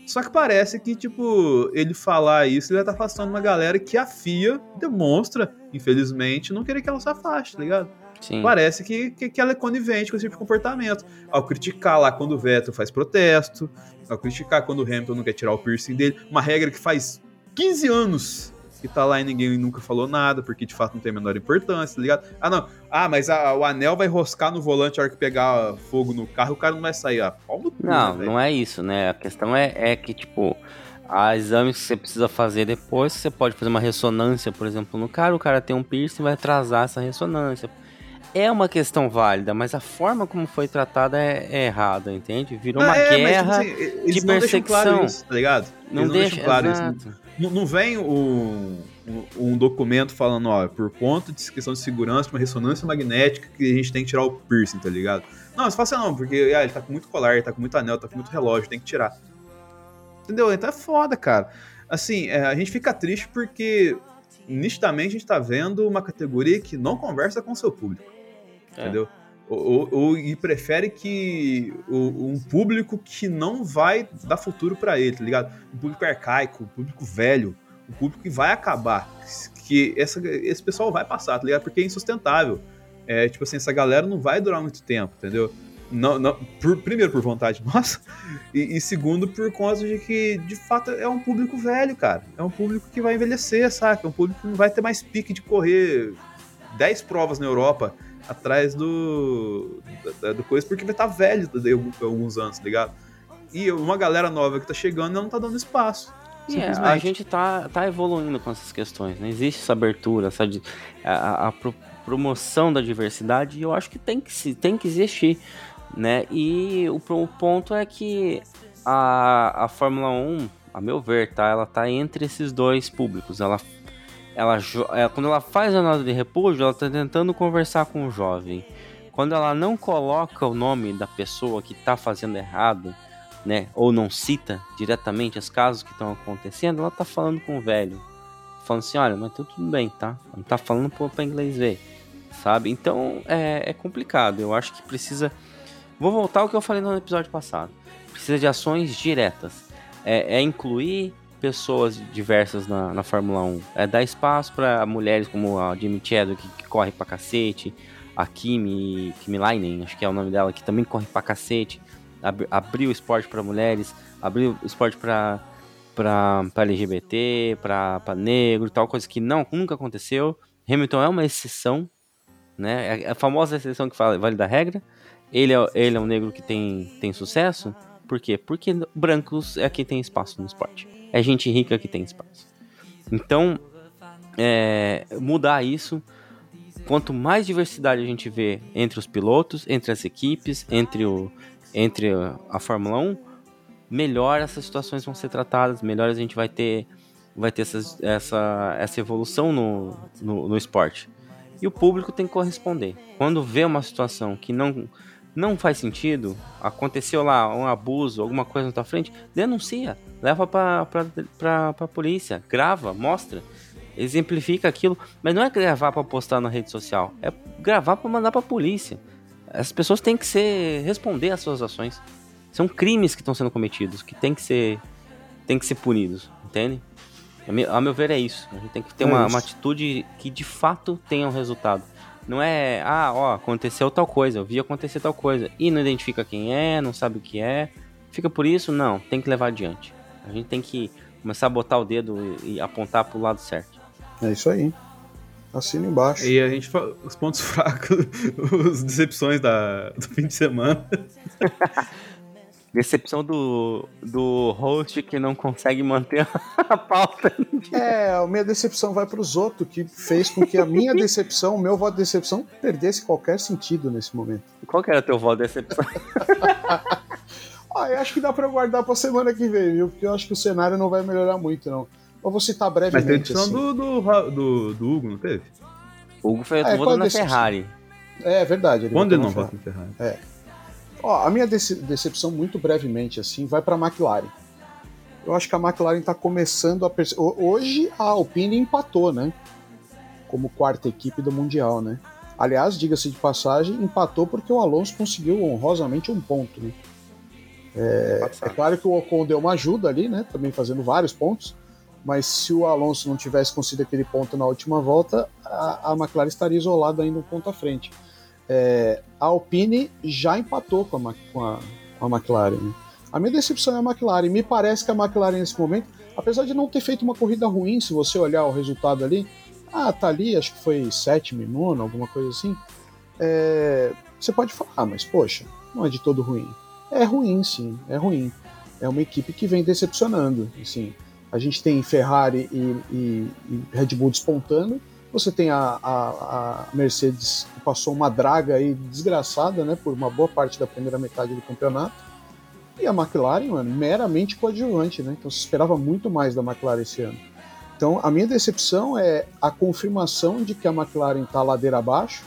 Só que parece que, tipo, ele falar isso, ele vai estar afastando uma galera que a FIA demonstra, infelizmente, não querer que ela se afaste, tá ligado? Sim. Parece que, que, que ela é conivente com esse tipo de comportamento. Ao criticar lá quando o Vettel faz protesto, ao criticar quando o Hamilton não quer tirar o piercing dele, uma regra que faz 15 anos que tá lá e ninguém nunca falou nada, porque de fato não tem a menor importância, tá ligado? Ah, não. Ah, mas a- o anel vai roscar no volante a hora que pegar fogo no carro, o cara não vai sair. Ah, pau no cu, Não, né, não é isso, né? A questão é, é que, tipo, Há exames que você precisa fazer depois, você pode fazer uma ressonância, por exemplo, no cara, o cara tem um piercing, vai atrasar essa ressonância. É uma questão válida, mas a forma como foi tratada é, é errada, entende? Virou uma é, mas, guerra tipo assim, de não deixam claro perseguição. isso, tá ligado? Não Eles deixa, deixam claro isso. exato. Não, vem um, um- um documento falando, ó, por conta de questão de segurança, de uma ressonância magnética que a gente tem que tirar o piercing, tá ligado? Não, fala assim, não, porque ah, ele tá com muito colar, ele tá com muito anel, tá com muito relógio, tem que tirar. Entendeu? Então é foda, cara. Assim, é, a gente fica triste porque nitidamente a gente tá vendo uma categoria que não conversa com o seu público. É. Entendeu? Ou, ou- ou- e prefere que o- um público que não vai dar futuro pra ele, tá ligado? Um público arcaico, um público velho, um público que vai acabar, que essa, esse pessoal vai passar, tá ligado? Porque é insustentável. É, tipo assim, essa galera não vai durar muito tempo, entendeu? Não, não, por- primeiro por vontade nossa, e, e segundo por conta de que, de fato, é um público velho, cara. É um público que vai envelhecer, saca? É um público que não vai ter mais pique de correr 10 provas na Europa atrás do, da- do coisa, porque vai estar velho daí alguns anos, tá ligado? E uma galera nova que tá chegando, ela não tá dando espaço. E é, a gente tá, tá evoluindo com essas questões, né? Existe essa abertura, essa a, a- pro- promoção da diversidade, e eu acho que tem que, tem que existir, né? E o, o ponto é que a, a Fórmula 1, a meu ver, tá? Ela tá entre esses dois públicos. Ela, ela, é, quando ela faz a nota de repúdio, ela tá tentando conversar com o jovem. Quando ela não coloca o nome da pessoa que tá fazendo errado, né, ou não cita diretamente os casos que estão acontecendo, ela tá falando com o velho. Falando assim, olha, mas tá tudo bem, tá? Não tá falando pra inglês ver, sabe? Então é, é complicado. Eu acho que precisa. Vou voltar ao que eu falei no episódio passado. Precisa de ações diretas. É, é incluir pessoas diversas na, na Fórmula 1. É dar espaço para mulheres como a Jimmy Chadwick, que, que corre pra cacete. A Kimi, Kimi Lainen, acho que é o nome dela, que também corre pra cacete ab- o esporte para mulheres, abrir o esporte para para LGBT, para negro, tal coisa que não nunca aconteceu. Hamilton é uma exceção, né? É a famosa exceção que fala vale da regra. Ele é, ele é um negro que tem, tem sucesso. Por quê? Porque brancos é quem tem espaço no esporte. É gente rica que tem espaço. Então, é, mudar isso. Quanto mais diversidade a gente vê entre os pilotos, entre as equipes, entre o, entre a Fórmula 1, melhor essas situações vão ser tratadas, melhor a gente vai ter, vai ter essas- essa, essa evolução no, no, no esporte. E o público tem que corresponder. Quando vê uma situação que não, não faz sentido, aconteceu lá um abuso, alguma coisa na tua frente, denuncia, leva pra, pra, pra, pra polícia, grava, mostra, exemplifica aquilo, mas não é gravar pra postar na rede social, é gravar pra mandar pra polícia. As pessoas têm que ser responder às suas ações. São crimes que estão sendo cometidos, que tem que ser tem que ser punidos, entende? A meu, ver é isso. A gente tem que ter É uma, uma atitude que de fato tenha um resultado. Não é, ah, ó, aconteceu tal coisa, eu vi acontecer tal coisa, e não identifica quem é, não sabe o que é, fica por isso, não, tem que levar adiante. A gente tem que começar a botar o dedo e, e apontar pro lado certo. É isso aí. Assina embaixo. E a gente fala os pontos fracos, as decepções da, do fim de semana. Decepção do, do host que não consegue manter a pauta. É, a minha decepção vai para os outros, que fez com que a minha decepção, o meu voto de decepção, perdesse qualquer sentido nesse momento. Qual que era teu voto de decepção? Ah, eu acho que dá para guardar para semana que vem, viu? Porque eu acho que o cenário não vai melhorar muito, não. Eu vou citar Mas teve brevemente. edição assim. do, do, do, do Hugo, não teve? O Hugo foi É, qual votando na? Ferrari. É verdade. Quando ele não na vota no Ferrari? Ó, a minha dece- decepção, muito brevemente, assim, vai para a McLaren. Eu acho que a McLaren está começando a Hoje a Alpine empatou, né? Como quarta equipe do Mundial, né? Aliás, diga-se de passagem, empatou porque o Alonso conseguiu honrosamente um ponto, né? É, é claro que o Ocon deu uma ajuda ali, né? Também fazendo vários pontos. Mas se o Alonso não tivesse conseguido aquele ponto na última volta, a, a McLaren estaria isolada ainda um ponto à frente. É, a Alpine já empatou com a, com a, com a McLaren. né? A minha decepção é a McLaren. Me parece que a McLaren nesse momento, apesar de não ter feito uma corrida ruim, se você olhar o resultado ali, ah, tá ali, acho que foi sétimo nono, alguma coisa assim. É, você pode falar, mas poxa, não é de todo ruim. É ruim, sim, é ruim. é uma equipe que vem decepcionando. Assim, a gente tem Ferrari e, e, e Red Bull despontando. Você tem a, a, a, Mercedes que passou uma draga aí desgraçada, né, por uma boa parte da primeira metade do campeonato. E a McLaren, mano, meramente coadjuvante, né? Então se esperava muito mais da McLaren esse ano. Então a minha decepção é a confirmação de que a McLaren está ladeira abaixo.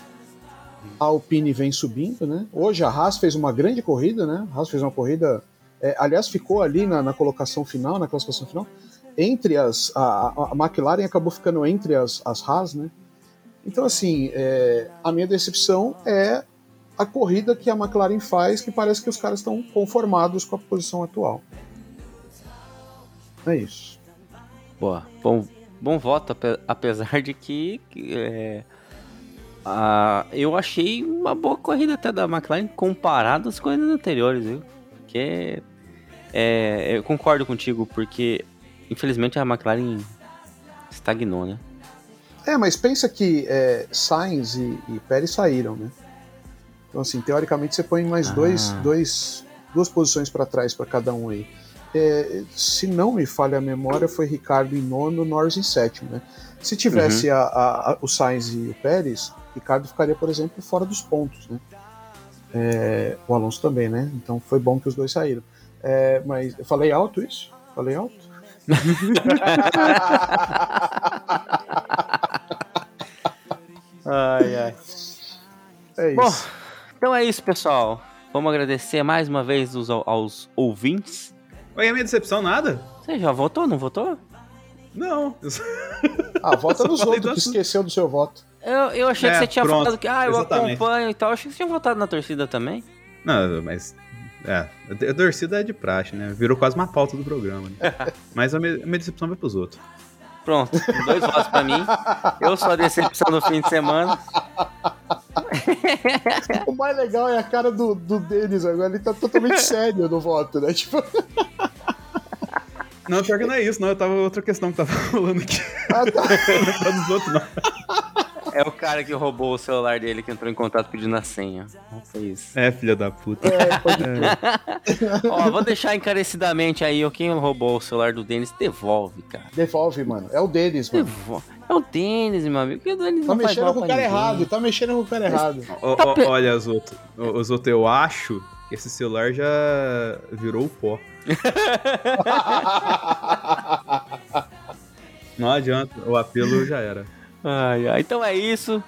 A Alpine vem subindo, né? Hoje a Haas fez uma grande corrida, né? A Haas fez uma corrida é, aliás, ficou ali na, na, colocação final, na classificação final, entre as. A, a McLaren acabou ficando entre as, as Haas, né? Então, assim, é, a minha decepção é a corrida que a McLaren faz, que parece que os caras estão conformados com a posição atual. É isso. Boa. Bom, bom voto, apesar de que. É, a, eu achei uma boa corrida até da McLaren comparado às corridas anteriores, viu? porque é, eu concordo contigo, porque infelizmente a McLaren estagnou, né? É, mas pensa que é, Sainz e, e Pérez saíram, né? Então, assim, teoricamente você põe mais ah. dois, dois, duas posições para trás para cada um aí. É, se não me falha a memória, foi Ricardo em nono, Norris em sétimo, né? Se tivesse uhum. a, a, o Sainz e o Pérez, Ricardo ficaria, por exemplo, fora dos pontos, né? É, o Alonso também, né? Então foi bom que os dois saíram. É, mas eu falei alto isso? Falei alto? ai, ai. É isso. Bom, então é isso, pessoal. Vamos agradecer mais uma vez aos, aos ouvintes. Oi, a minha decepção, nada? Você já votou, não votou? Não. ah, vota nos outros que esqueceu do seu voto. Eu, eu achei é, que você tinha pronto, falado que, ah, eu exatamente. acompanho e tal. Eu achei que você tinha votado na torcida também. Não, mas. É, a torcida é de praxe, né? Virou quase uma pauta do programa. Né? mas a minha, a minha decepção vai pros outros. Pronto, dois votos pra mim. Eu sou a decepção no fim de semana. o mais legal é a cara do, do Denis agora, ele tá totalmente sério no voto, né? Tipo. Não, pior que não é isso, não. Eu tava outra questão que tava falando aqui. Ah, tá. não tá dos outros, não. É o cara que roubou o celular dele que entrou em contato pedindo a senha. Foi isso. É, filha da puta. É, é. Ó, vou deixar encarecidamente aí, ó, quem roubou o celular do Denis, devolve, cara. Devolve, mano. É o Denis, mano. Devolve. É o Denis, meu amigo. O Denis tá mexendo com o cara errado, tá mexendo com o cara errado. Tá olha, Zoto, Zoto, eu acho esse celular já virou pó. Não adianta, o apelo já era. Ai, ai. Então é isso.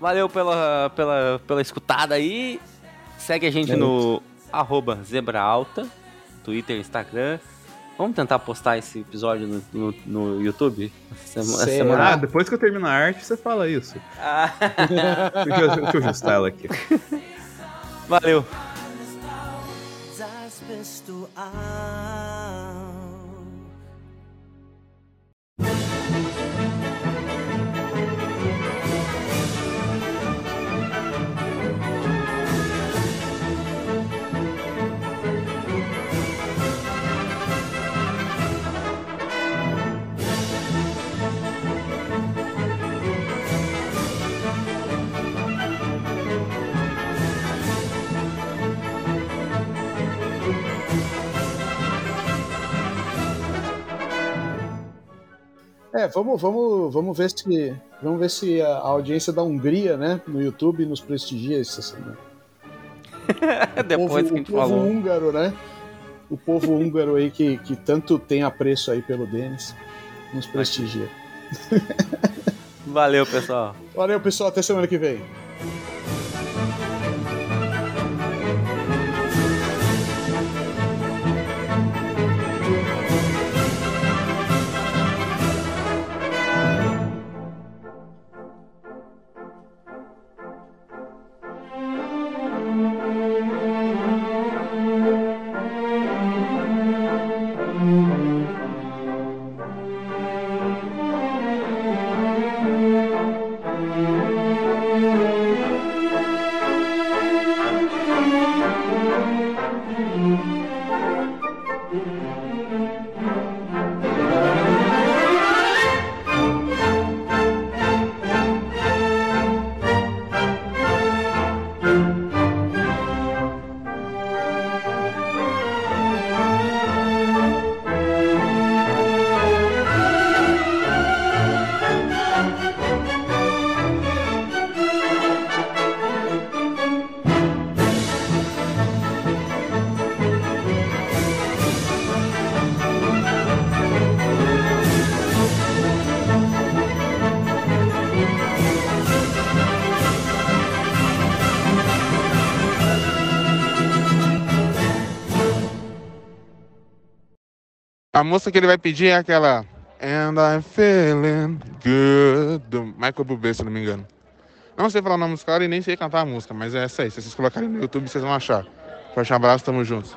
Valeu pela, pela, pela escutada aí. Segue a gente é no arroba zebraalta, Twitter, Instagram. Vamos tentar postar esse episódio no, no, no YouTube? Semana... Ah, depois que eu terminar a arte, você fala isso. Ah. deixa, eu, deixa eu ajustar ela aqui. Valeu. bist du alles. É, vamos, vamos, vamos ver se vamos ver se a audiência da Hungria, né, no YouTube nos prestigia essa semana. Depois povo, que a gente o povo falou. húngaro, né? O povo húngaro aí que, que tanto tem apreço aí pelo Denis, nos prestigia. Valeu, pessoal. Valeu, pessoal. Até semana que vem. Música que ele vai pedir é aquela And I'm feeling good do Michael Bublé, se não me engano. Não sei falar o nome dos caras e nem sei cantar a música, mas é essa aí. Se vocês colocarem no YouTube, vocês vão achar. Forte abraço, tamo junto.